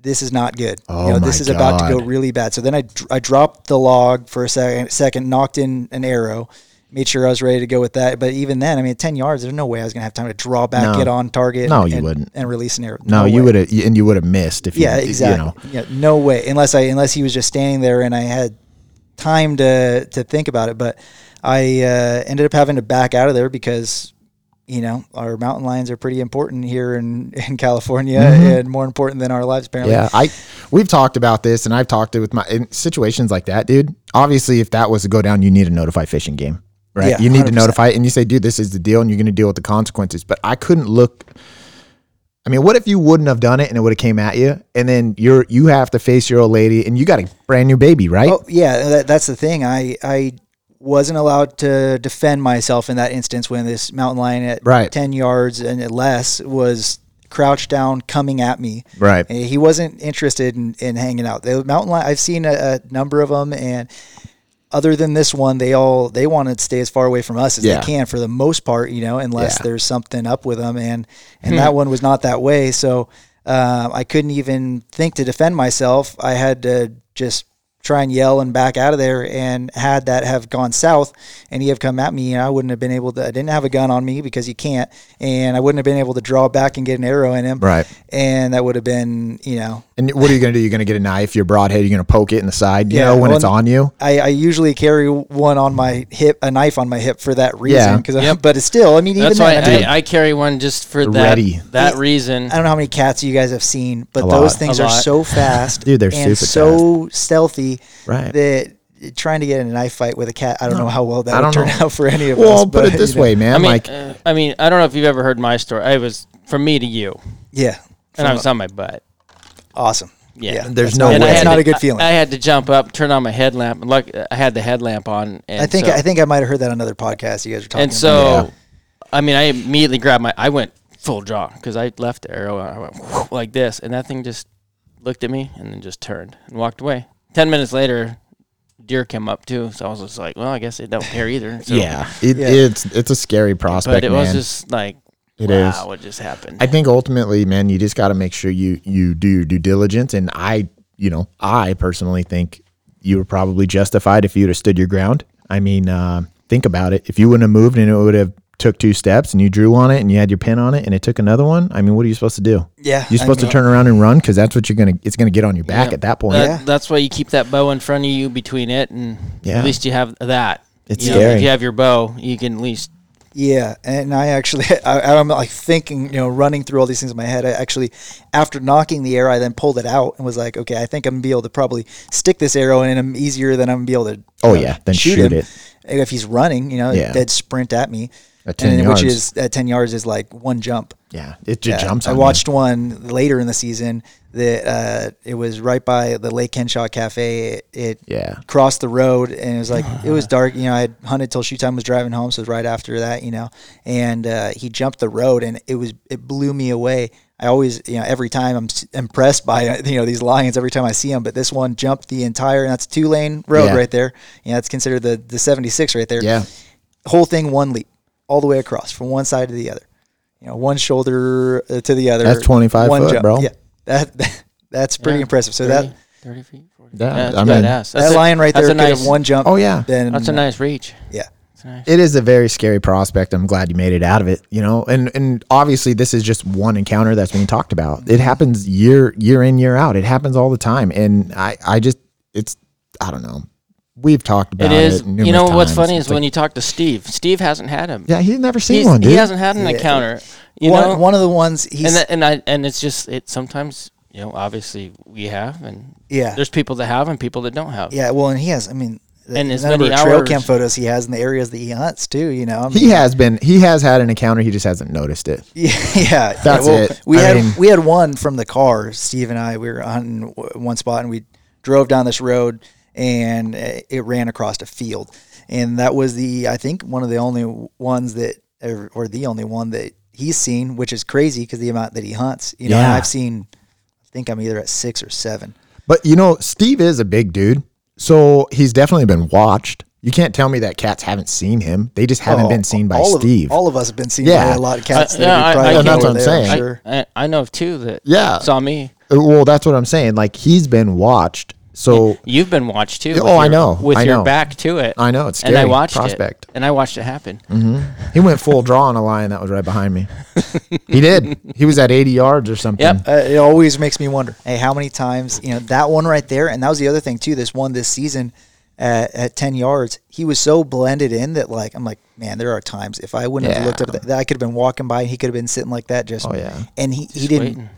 [SPEAKER 3] this is not good.
[SPEAKER 1] Oh
[SPEAKER 3] you know, this is about to go really bad. So then I, I dropped the log for a second, second, knocked in an arrow, made sure I was ready to go with that. But even then, I mean, 10 yards, there's no way I was going to have time to draw back,
[SPEAKER 1] No.
[SPEAKER 3] get on target.
[SPEAKER 1] No,
[SPEAKER 3] and,
[SPEAKER 1] you
[SPEAKER 3] and-
[SPEAKER 1] wouldn't.
[SPEAKER 3] And release an arrow.
[SPEAKER 1] No, you would have, and you would have missed if you,
[SPEAKER 3] Yeah, exactly.
[SPEAKER 1] You know,
[SPEAKER 3] Yeah, no way. Unless I unless he was just standing there and I had time to to think about it. But I uh, ended up having to back out of there because you know our mountain lions are pretty important here in <laughs> in California and more important than our lives apparently.
[SPEAKER 1] Mm-hmm. yeah. I we've talked about this, and I've talked it with my in situations like that, dude. Obviously, if that was to go down, you need to notify fish and game, right?
[SPEAKER 3] Yeah,
[SPEAKER 1] you need to
[SPEAKER 3] 100%.
[SPEAKER 1] notify it, and you say, dude, this is the deal, and you're going to deal with the consequences. But I couldn't look. I mean, what if you wouldn't have done it and it would have came at you, and then you're you have to face your old lady, and you got a brand new baby, right?
[SPEAKER 3] Oh yeah, that, that's the thing. I I wasn't allowed to defend myself in that instance when this mountain lion at
[SPEAKER 1] Right.
[SPEAKER 3] ten yards and less was crouched down coming at me.
[SPEAKER 1] Right.
[SPEAKER 3] And he wasn't interested in, in hanging out. The mountain lion. I've seen a, a number of them, and other than this one, they all they want to stay as far away from us as
[SPEAKER 1] Yeah.
[SPEAKER 3] they can for the most part. You know, unless
[SPEAKER 1] Yeah.
[SPEAKER 3] there's something up with them, and and that one was not that way. So. Uh, I couldn't even think to defend myself. I had to just try and yell and back out of there. And had that have gone south and he have come at me, and I wouldn't have been able to. I didn't have a gun on me because you can't, and I wouldn't have been able to draw back and get an arrow in him.
[SPEAKER 1] Right.
[SPEAKER 3] And that would have been, you know,
[SPEAKER 1] And what are you going to do? You're going to get a knife, your broadhead, you're going to poke it in the side, you
[SPEAKER 3] Yeah,
[SPEAKER 1] know, when
[SPEAKER 3] well,
[SPEAKER 1] it's on you.
[SPEAKER 3] I, I usually carry one on my hip, a knife on my hip for that reason.
[SPEAKER 1] Yeah.
[SPEAKER 3] Because,
[SPEAKER 2] Yep.
[SPEAKER 3] but it's still, I mean, even
[SPEAKER 2] That's
[SPEAKER 3] then,
[SPEAKER 2] why
[SPEAKER 3] I, mean,
[SPEAKER 2] I, I carry one just for that
[SPEAKER 1] Ready.
[SPEAKER 2] that reason.
[SPEAKER 3] I don't know how many cats you guys have seen, but
[SPEAKER 1] A
[SPEAKER 3] those
[SPEAKER 1] lot.
[SPEAKER 3] things
[SPEAKER 2] A
[SPEAKER 3] are
[SPEAKER 2] lot.
[SPEAKER 3] so fast,
[SPEAKER 1] Dude, they're
[SPEAKER 3] and
[SPEAKER 1] super
[SPEAKER 3] so stealthy
[SPEAKER 1] Right.
[SPEAKER 3] that trying to get in a knife fight with a cat, I don't know how well that
[SPEAKER 1] I
[SPEAKER 3] would
[SPEAKER 1] don't
[SPEAKER 3] turn
[SPEAKER 1] know.
[SPEAKER 3] out for any of us.
[SPEAKER 1] Well, put it this
[SPEAKER 3] you know,
[SPEAKER 1] way, man.
[SPEAKER 2] I mean,
[SPEAKER 1] like,
[SPEAKER 2] uh, I mean, I don't know if you've ever heard my story. I was from me to you,
[SPEAKER 3] yeah,
[SPEAKER 2] and I was on my butt.
[SPEAKER 3] awesome.
[SPEAKER 2] Yeah.
[SPEAKER 1] There's no
[SPEAKER 3] not,
[SPEAKER 1] way.
[SPEAKER 3] That's not
[SPEAKER 2] to-
[SPEAKER 3] a good feeling.
[SPEAKER 2] I,
[SPEAKER 3] I,
[SPEAKER 2] I had to jump up, turn on my headlamp, and look, I had the headlamp on. And
[SPEAKER 3] think
[SPEAKER 2] so,
[SPEAKER 3] I think I might have heard that on another podcast you guys were talking. About.
[SPEAKER 2] And so,
[SPEAKER 1] Yeah.
[SPEAKER 2] I mean, I immediately grabbed my. I went full draw because I left the arrow. I went whoosh like this, and that thing just looked at me and then just turned and walked away. Ten minutes later, deer came up too. So I was just like, well, I guess they don't care either. So,
[SPEAKER 1] yeah, <laughs> it,
[SPEAKER 3] Yeah.
[SPEAKER 1] it's it's a scary prospect,
[SPEAKER 2] but it
[SPEAKER 1] man.
[SPEAKER 2] was just like,
[SPEAKER 1] It is.
[SPEAKER 2] wow, what just happened?
[SPEAKER 1] I think ultimately, man, you just got to make sure you you do your due diligence. And I, you know, I personally think you were probably justified if you'd have stood your ground. I mean, uh, think about it. If you wouldn't have moved and it would have took two steps and you drew on it and you had your pin on it and it took another one, I mean, what are you supposed to do?
[SPEAKER 3] yeah,
[SPEAKER 1] You're supposed
[SPEAKER 3] I mean,
[SPEAKER 1] to turn around and run because that's what you're gonna. It's gonna get on your back
[SPEAKER 2] Yeah.
[SPEAKER 1] at that point.
[SPEAKER 2] That-
[SPEAKER 3] Yeah.
[SPEAKER 2] That's why you keep that bow in front of you between it, and
[SPEAKER 1] Yeah.
[SPEAKER 2] at least you have that.
[SPEAKER 1] It's
[SPEAKER 2] You know, if you have your bow, you can at least.
[SPEAKER 3] Yeah, and I actually, <laughs> I, I'm like thinking, you know, running through all these things in my head. I actually, after knocking the arrow, I then pulled it out and was like, okay, I think I'm gonna be able to probably stick this arrow in him easier than I'm gonna be able to.
[SPEAKER 1] Oh,
[SPEAKER 3] uh,
[SPEAKER 1] yeah, then shoot
[SPEAKER 3] him.
[SPEAKER 1] it.
[SPEAKER 3] If he's running, you know,
[SPEAKER 1] Yeah.
[SPEAKER 3] dead sprint at me,
[SPEAKER 1] At 10
[SPEAKER 3] and, which is at ten yards is like one jump.
[SPEAKER 1] Yeah, it just
[SPEAKER 3] Yeah.
[SPEAKER 1] jumps.
[SPEAKER 3] I watched one later in the season that uh, it was right by the Lake Henshaw Cafe. It, it
[SPEAKER 1] Yeah.
[SPEAKER 3] crossed the road and it was like it was <sighs> dark. You know, I had hunted till shoot time was driving home, so it was right after that. You know, and uh, he jumped the road and it was it blew me away. I always, you know, every time I'm impressed by uh, you know these lions every time I see them, but this one jumped the entire and that's two lane road
[SPEAKER 1] Yeah.
[SPEAKER 3] right there. You know, that's considered the the 76 right there.
[SPEAKER 1] Yeah.
[SPEAKER 3] whole thing one leap all the way across from one side to the other. You know, one shoulder uh, to the other.
[SPEAKER 1] That's 25
[SPEAKER 3] one
[SPEAKER 1] foot, bro.
[SPEAKER 3] Yeah, that that's pretty
[SPEAKER 2] Yeah,
[SPEAKER 3] impressive. So
[SPEAKER 2] 30,
[SPEAKER 3] that
[SPEAKER 2] 30 feet. 40.
[SPEAKER 1] Yeah,
[SPEAKER 2] that's
[SPEAKER 1] I mean-
[SPEAKER 2] badass. That's
[SPEAKER 3] that
[SPEAKER 2] a-
[SPEAKER 3] lion right
[SPEAKER 2] that's
[SPEAKER 3] there
[SPEAKER 2] a
[SPEAKER 3] could
[SPEAKER 2] nice,
[SPEAKER 3] have one jump.
[SPEAKER 1] Oh yeah.
[SPEAKER 3] Then
[SPEAKER 2] That's a nice reach.
[SPEAKER 3] Yeah.
[SPEAKER 2] Nice.
[SPEAKER 1] It is a very scary prospect. I'm glad you made it out of it, you know. And and obviously this is just one encounter that's being talked about. It happens year year in year out. It happens all the time. And I I just it's I don't know. We've talked about
[SPEAKER 2] It
[SPEAKER 1] it.
[SPEAKER 2] is. you know what's
[SPEAKER 1] times.
[SPEAKER 2] funny
[SPEAKER 1] It's
[SPEAKER 2] is when you talk to Steve. Steve hasn't had him.
[SPEAKER 1] yeah, he's never seen
[SPEAKER 2] He's-
[SPEAKER 1] one, dude.
[SPEAKER 2] he hasn't had an
[SPEAKER 3] Yeah.
[SPEAKER 2] encounter. You
[SPEAKER 3] one,
[SPEAKER 2] know,
[SPEAKER 3] one of the ones he's
[SPEAKER 2] and that, and I and it's just it. Sometimes you know, obviously we have, and
[SPEAKER 3] yeah
[SPEAKER 2] there's people that have and people that don't have.
[SPEAKER 3] yeah. Well, and he has. I mean, the,
[SPEAKER 2] And
[SPEAKER 3] the
[SPEAKER 2] as
[SPEAKER 3] number
[SPEAKER 2] many
[SPEAKER 3] of trail
[SPEAKER 2] hours-
[SPEAKER 3] cam photos he has in the areas that he hunts too. You know, I mean,
[SPEAKER 1] he has been he has had an encounter, he just hasn't noticed it. <laughs>
[SPEAKER 3] Yeah, yeah.
[SPEAKER 1] That's
[SPEAKER 3] well,
[SPEAKER 1] it.
[SPEAKER 3] We
[SPEAKER 1] I
[SPEAKER 3] had
[SPEAKER 1] mean-
[SPEAKER 3] we had one from the car. Steve and I we were hunting one spot, and we drove down this road, and uh, it ran across a field, and that was the I think one of the only ones that, or, or the only one that he's seen, which is crazy because the amount that he hunts. You know,
[SPEAKER 1] Yeah.
[SPEAKER 3] I've seen. I think I'm either at six or seven.
[SPEAKER 1] But you know, Steve is a big dude. So he's definitely been watched. You can't tell me that cats haven't seen him. They just haven't
[SPEAKER 3] Oh,
[SPEAKER 1] been seen by
[SPEAKER 3] all
[SPEAKER 1] Steve.
[SPEAKER 3] Of, all of us have been seen
[SPEAKER 1] Yeah.
[SPEAKER 3] by a lot of cats.
[SPEAKER 2] Uh,
[SPEAKER 3] that
[SPEAKER 2] yeah,
[SPEAKER 3] we
[SPEAKER 2] I- I
[SPEAKER 3] know
[SPEAKER 1] what I'm
[SPEAKER 3] there,
[SPEAKER 1] saying.
[SPEAKER 3] I'm
[SPEAKER 2] I,
[SPEAKER 3] Sure.
[SPEAKER 2] I, I know of two that
[SPEAKER 1] Yeah.
[SPEAKER 2] saw me.
[SPEAKER 1] Uh, well, that's what I'm saying. Like he's been watched. So
[SPEAKER 2] You've been watched too.
[SPEAKER 1] Oh,
[SPEAKER 2] with
[SPEAKER 1] I know.
[SPEAKER 2] With
[SPEAKER 1] I
[SPEAKER 2] your
[SPEAKER 1] know.
[SPEAKER 2] back to it.
[SPEAKER 1] I know, it's
[SPEAKER 2] And I
[SPEAKER 1] scary.
[SPEAKER 2] watched
[SPEAKER 1] Prospect.
[SPEAKER 2] it. And I watched it happen.
[SPEAKER 1] he went full draw on a line that was right behind me. he did. He was at 80 yards or something.
[SPEAKER 2] Yep.
[SPEAKER 3] Uh, it always makes me wonder, hey, how many times you know that one right there, and that was the other thing too. This one this season at, at ten yards, he was so blended in that like I'm like, man, there are times if I wouldn't have looked up, at that, I could have been walking by, and he could have been sitting like that, just
[SPEAKER 1] Oh, yeah.
[SPEAKER 3] and he he didn't.
[SPEAKER 2] waiting.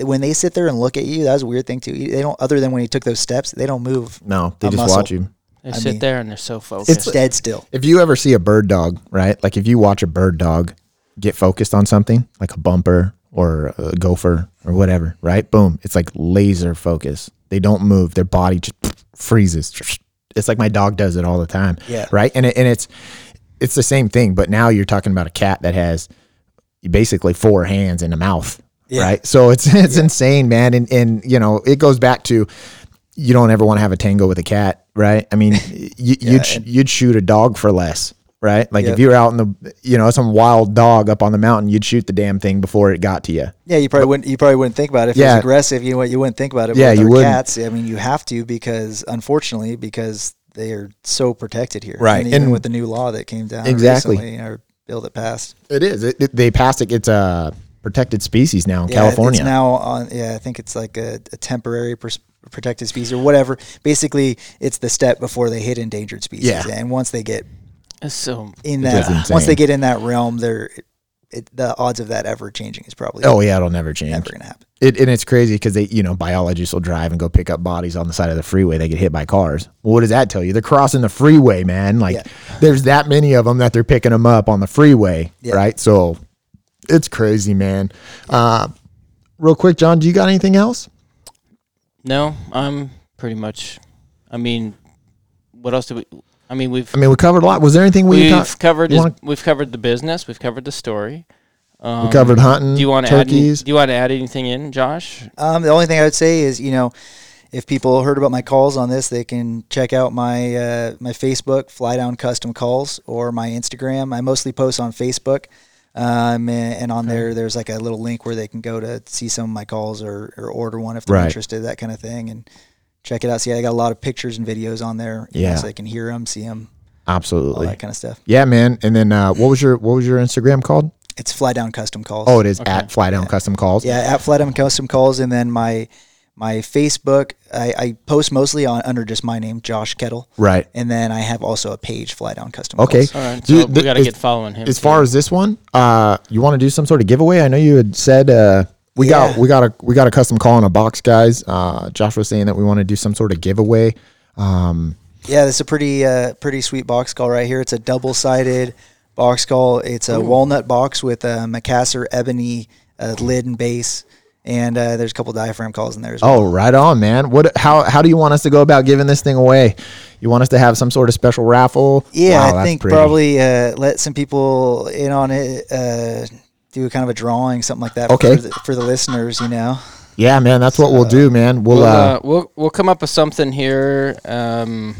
[SPEAKER 3] When they sit there and look at you, that was a weird thing too. They don't, other than when he took those steps, they don't move.
[SPEAKER 1] No, they
[SPEAKER 3] A
[SPEAKER 1] just
[SPEAKER 3] muscle.
[SPEAKER 1] watch you.
[SPEAKER 2] They
[SPEAKER 3] I
[SPEAKER 2] sit
[SPEAKER 3] mean,
[SPEAKER 2] there and they're so focused.
[SPEAKER 3] It's dead still.
[SPEAKER 1] If you ever see a bird dog, right? Like if you watch a bird dog get focused on something, like a bumper or a gopher or whatever, right? Boom. It's like laser focus. They don't move. Their body just freezes. It's like my dog does it all the time.
[SPEAKER 3] Yeah.
[SPEAKER 1] Right. And it, and it's it's the same thing, but now you're talking about a cat that has basically four hands and a mouth.
[SPEAKER 3] Yeah.
[SPEAKER 1] Right. So it's <laughs> it's insane, man. And and you know, it goes back to you don't ever want to have a tango with a cat, right? I mean, <laughs> you, you'd sh- you'd shoot a dog for less, right? Like
[SPEAKER 3] Yep.
[SPEAKER 1] if you were out in the, you know, some wild dog up on the mountain, you'd shoot the damn thing before it got to you.
[SPEAKER 3] Yeah, you probably wouldn't. You probably wouldn't think about it if it was aggressive. You know what? You wouldn't think about it.
[SPEAKER 1] Yeah,
[SPEAKER 3] with
[SPEAKER 1] you wouldn't.
[SPEAKER 3] Cats. I mean, you have to because unfortunately, because they are so protected here.
[SPEAKER 1] Right,
[SPEAKER 3] And even
[SPEAKER 1] and-
[SPEAKER 3] with the new law that came down
[SPEAKER 1] Exactly.
[SPEAKER 3] recently, or bill that passed.
[SPEAKER 1] It is. It, it- they passed it. It's a protected species now in
[SPEAKER 3] Yeah,
[SPEAKER 1] California.
[SPEAKER 3] It's now on. Yeah, I think it's like a, a temporary pers- protected species or whatever. Basically, it's the step before they hit endangered species.
[SPEAKER 1] Yeah.
[SPEAKER 3] And once they get
[SPEAKER 2] so
[SPEAKER 3] in that, once they get in that realm, they're. It, the odds of that ever changing is probably
[SPEAKER 1] oh yeah, it'll never change.
[SPEAKER 3] never going to happen.
[SPEAKER 1] It, and it's crazy because they, you know, biologists will drive and go pick up bodies on the side of the freeway. They get hit by cars. Well, what does that tell you? They're crossing the freeway, man. Like,
[SPEAKER 3] Yeah.
[SPEAKER 1] there's that many of them that they're picking them up on the freeway,
[SPEAKER 3] Yeah.
[SPEAKER 1] right? So, it's crazy, man. Uh, real quick, John, do you got anything else?
[SPEAKER 2] no. I'm pretty much. I mean, what else do we? I mean, we've
[SPEAKER 1] I mean, we covered a lot. Was there anything we
[SPEAKER 2] we've
[SPEAKER 1] talked?
[SPEAKER 2] covered.
[SPEAKER 1] you
[SPEAKER 2] His,
[SPEAKER 1] wanna-
[SPEAKER 2] we've covered the business. We've covered the story. Um,
[SPEAKER 1] We covered hunting.
[SPEAKER 2] Do you want to add? Any, do you want to add anything in, Josh?
[SPEAKER 3] Um, the only thing I would say is, you know, if people heard about my calls on this, they can check out my uh, my Facebook, Fly Down Custom Calls, or my Instagram. I mostly post on Facebook, um, and, and on there, there's like a little link where they can go to see some of my calls or, or order one if they're
[SPEAKER 1] Right.
[SPEAKER 3] interested, that kind of thing, and check it out. See, I got a lot of pictures and videos on there, you know,
[SPEAKER 1] Yeah.
[SPEAKER 3] so they can hear them, see them, all
[SPEAKER 1] Absolutely.
[SPEAKER 3] that kind of stuff.
[SPEAKER 1] Yeah, man. And then uh, what was your what was your Instagram called?
[SPEAKER 3] It's Fly Down Custom Calls.
[SPEAKER 1] Oh, it is
[SPEAKER 2] Okay.
[SPEAKER 1] at Fly Down Custom Calls.
[SPEAKER 3] Yeah, at Fly Down Custom Calls, and then my my Facebook, I, I post mostly on under just my name, Josh Kettle,
[SPEAKER 1] Right.
[SPEAKER 3] and then I have also a page, Fly Down Custom
[SPEAKER 1] Okay.
[SPEAKER 3] Calls.
[SPEAKER 2] All right.
[SPEAKER 1] Dude,
[SPEAKER 2] we got to
[SPEAKER 1] as-
[SPEAKER 2] get following him.
[SPEAKER 1] As
[SPEAKER 2] too.
[SPEAKER 1] far as this one, uh, you want to do some sort of giveaway? I know you had said uh, we got we got a we got a custom call in a box, guys. Uh, Josh was saying that we want to do some sort of giveaway. Um,
[SPEAKER 3] Yeah, this is a pretty uh, pretty sweet box call right here. It's a double sided box call. It's a walnut box with a Macassar ebony uh, lid and base, and uh, there's a couple diaphragm calls in there as well.
[SPEAKER 1] oh, right on, man. What? How how do you want us to go about giving this thing away? You want us to have some sort of special raffle?
[SPEAKER 3] Yeah,
[SPEAKER 1] Wow,
[SPEAKER 3] I think
[SPEAKER 1] pretty.
[SPEAKER 3] probably uh, let some people in on it. Uh, do kind of a drawing, something like that.
[SPEAKER 1] Okay.
[SPEAKER 3] For the, for the listeners, you know.
[SPEAKER 1] Yeah, man. That's what we'll do, man. We'll
[SPEAKER 2] we'll,
[SPEAKER 1] uh,
[SPEAKER 2] uh, we'll we'll come up with something here. Um,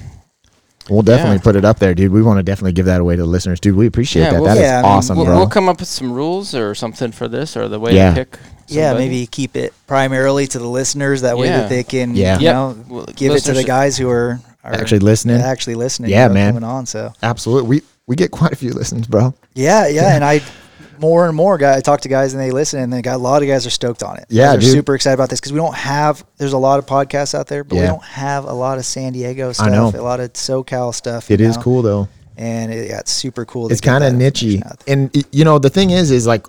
[SPEAKER 1] we'll definitely
[SPEAKER 2] yeah.
[SPEAKER 1] put it up there, dude. We want to definitely give that away to the listeners, dude. We appreciate
[SPEAKER 2] Yeah,
[SPEAKER 1] that.
[SPEAKER 2] we'll-
[SPEAKER 1] That is
[SPEAKER 3] Yeah, I mean,
[SPEAKER 1] awesome,
[SPEAKER 2] we'll,
[SPEAKER 1] bro.
[SPEAKER 2] we'll come up with some rules or something for this or the way
[SPEAKER 1] Yeah.
[SPEAKER 2] to pick.
[SPEAKER 3] Yeah, maybe keep it primarily to the listeners. That way
[SPEAKER 2] Yeah.
[SPEAKER 3] that they can,
[SPEAKER 1] Yeah.
[SPEAKER 3] you
[SPEAKER 2] Yep.
[SPEAKER 3] know,
[SPEAKER 2] Well,
[SPEAKER 3] give it to the guys who are, are
[SPEAKER 1] Actually listening.
[SPEAKER 3] actually listening.
[SPEAKER 1] Yeah, man.
[SPEAKER 3] coming on. So
[SPEAKER 1] Absolutely. We we get quite a few listens, bro.
[SPEAKER 3] yeah, yeah, and I more and more guys I talk to guys and they listen, and they got a lot of guys are stoked on it.
[SPEAKER 1] Yeah,
[SPEAKER 3] they're super excited about this because we don't have. There's a lot of podcasts out there, but we don't have a lot of San Diego
[SPEAKER 1] I
[SPEAKER 3] stuff.
[SPEAKER 1] know.
[SPEAKER 3] A lot of SoCal stuff.
[SPEAKER 1] It is
[SPEAKER 3] know?
[SPEAKER 1] cool though.
[SPEAKER 3] and it, yeah, it's super cool.
[SPEAKER 1] it's kind of
[SPEAKER 3] that
[SPEAKER 1] nichey
[SPEAKER 3] information out there.
[SPEAKER 1] and you know the thing is is like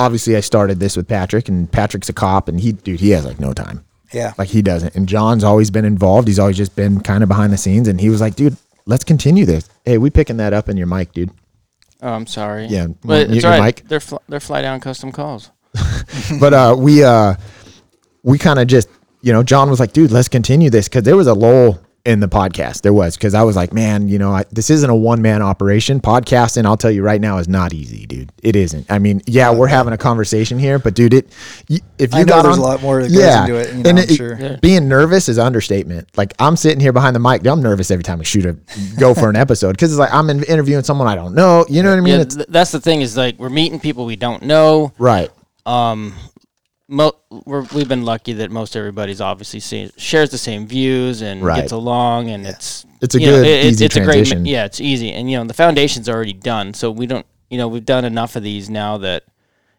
[SPEAKER 1] obviously i started this with patrick and patrick's a cop and he dude he has like no time
[SPEAKER 3] Yeah,
[SPEAKER 1] like he doesn't and john's always been involved he's always just been kind of behind the scenes and he was like dude let's continue this hey we picking that up in your mic dude
[SPEAKER 2] Oh, I'm sorry.
[SPEAKER 1] Yeah,
[SPEAKER 2] but
[SPEAKER 1] mute
[SPEAKER 2] it's
[SPEAKER 1] your
[SPEAKER 2] right.
[SPEAKER 1] mic.
[SPEAKER 2] They're fl- they're fly down custom calls. <laughs>
[SPEAKER 1] but uh we uh we kind of just you know john was like dude let's continue this because there was a lull in the podcast. There was because I was like, man, you know, I, this isn't a one man operation. Podcasting, I'll tell you right now, is not easy, dude. It isn't. I mean, yeah, we're having a conversation here, but dude, it if you
[SPEAKER 3] I know
[SPEAKER 1] got
[SPEAKER 3] there's
[SPEAKER 1] on,
[SPEAKER 3] a lot more that goes into it, you know,
[SPEAKER 1] and
[SPEAKER 3] I'm sure.
[SPEAKER 2] Yeah.
[SPEAKER 1] being nervous is understatement. Like I'm sitting here behind the mic, I'm nervous every time I shoot a go for an episode because it's like I'm interviewing someone I don't know. You know what I mean?
[SPEAKER 2] Yeah,
[SPEAKER 1] It's
[SPEAKER 2] th- that's the thing is like we're meeting people we don't know.
[SPEAKER 1] right.
[SPEAKER 2] Um, mo- we're, we've been lucky that most everybody's obviously see, shares the same views and
[SPEAKER 1] Right.
[SPEAKER 2] gets along, and it's
[SPEAKER 1] It's a
[SPEAKER 2] you know,
[SPEAKER 1] good,
[SPEAKER 2] it-
[SPEAKER 1] easy
[SPEAKER 2] it's a
[SPEAKER 1] transition.
[SPEAKER 2] great, yeah, it's easy, and you know the foundation's already done, so we don't, you know, we've done enough of these now that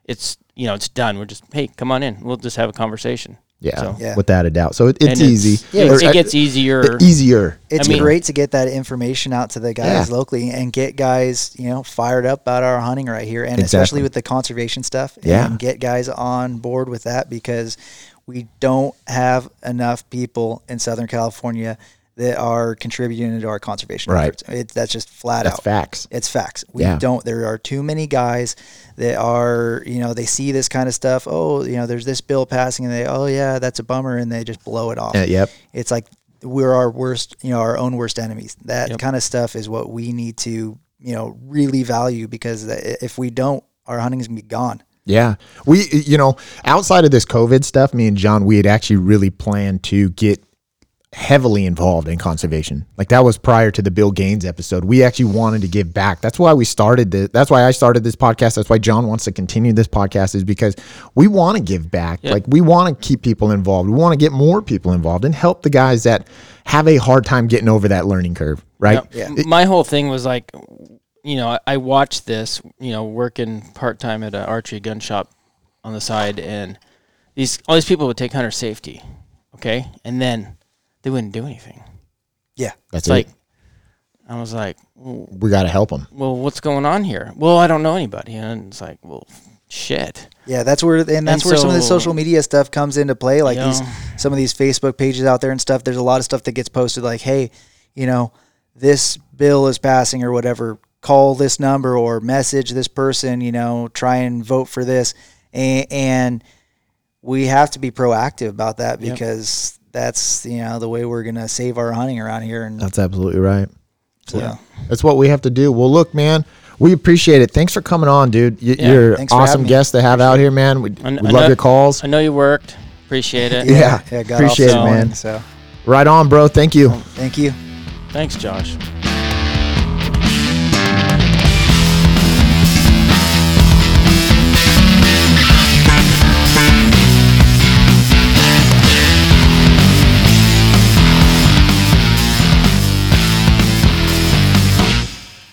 [SPEAKER 2] it's, you know, it's done. We're just, hey, come on in, we'll just have a conversation.
[SPEAKER 1] Yeah,
[SPEAKER 2] So-
[SPEAKER 3] Yeah.
[SPEAKER 1] without a doubt. So it, it's
[SPEAKER 2] And
[SPEAKER 1] easy.
[SPEAKER 3] Yeah,
[SPEAKER 2] it,
[SPEAKER 1] Or,
[SPEAKER 2] it
[SPEAKER 1] uh,
[SPEAKER 2] gets easier.
[SPEAKER 1] easier.
[SPEAKER 3] It's
[SPEAKER 2] mean-
[SPEAKER 3] great to get that information out to the guys
[SPEAKER 1] Yeah.
[SPEAKER 3] locally and get guys, you know, fired up about our hunting right here, and
[SPEAKER 1] Exactly.
[SPEAKER 3] especially with the conservation stuff.
[SPEAKER 1] Yeah.
[SPEAKER 3] and get guys on board with that because we don't have enough people in Southern California that are contributing to our conservation
[SPEAKER 1] Right.
[SPEAKER 3] efforts. It, that's just flat
[SPEAKER 1] That's
[SPEAKER 3] out.
[SPEAKER 1] facts.
[SPEAKER 3] It's facts. We
[SPEAKER 1] Yeah.
[SPEAKER 3] don't. There are too many guys that are, you know, they see this kind of stuff. Oh, you know, there's this bill passing, and they, oh yeah, that's a bummer, and they just blow it off.
[SPEAKER 1] Uh, yep.
[SPEAKER 3] It's like we're our worst, you know, our own worst enemies. That
[SPEAKER 2] Yep.
[SPEAKER 3] kind of stuff is what we need to, you know, really value because if we don't, our hunting's gonna be gone.
[SPEAKER 1] Yeah. We, you know, outside of this COVID stuff, me and John, we had actually really planned to get heavily involved in conservation. Like that was prior to the Bill Gaines episode. We actually wanted to give back. That's why we started this. That's why I started this podcast. That's why John wants to continue this podcast is because we want to give back.
[SPEAKER 2] Yeah.
[SPEAKER 1] Like we want to keep people involved. We want to get more people involved and help the guys that have a hard time getting over that learning curve, right?
[SPEAKER 2] Yeah. M- My whole thing was like, you know, I, I watched this, you know, working part time at an archery gun shop on the side, and these all these people would take hunter safety, okay, and then they wouldn't do anything.
[SPEAKER 3] Yeah.
[SPEAKER 1] That's
[SPEAKER 2] It's
[SPEAKER 1] it.
[SPEAKER 2] like I was like, well,
[SPEAKER 1] we got to help them.
[SPEAKER 2] well, what's going on here? Well, I don't know anybody, and it's like, well, shit.
[SPEAKER 3] Yeah, that's where and that's where some of the social media stuff comes into play. Like
[SPEAKER 2] Yeah.
[SPEAKER 3] these some of these Facebook pages out there and stuff. There's a lot of stuff that gets posted like, hey, you know, this bill is passing or whatever. Call this number or message this person. You know, try and vote for this, and, and we have to be proactive about that
[SPEAKER 2] Yep.
[SPEAKER 3] Because that's you know the way we're gonna save our hunting around here. And
[SPEAKER 1] That's absolutely right.
[SPEAKER 3] so,
[SPEAKER 1] That's what we have to do. Well, look, man, we appreciate it. Thanks for coming on, dude. Y-
[SPEAKER 2] Yeah,
[SPEAKER 1] You're awesome guest to have out here, man. We,
[SPEAKER 2] I
[SPEAKER 1] we
[SPEAKER 2] I
[SPEAKER 1] love your calls.
[SPEAKER 2] I know you worked. Appreciate it. <laughs>
[SPEAKER 1] Yeah,
[SPEAKER 3] yeah, got
[SPEAKER 1] appreciate it, man.
[SPEAKER 3] So
[SPEAKER 1] Right on, bro. Thank you.
[SPEAKER 3] thank you.
[SPEAKER 2] Thanks, Josh.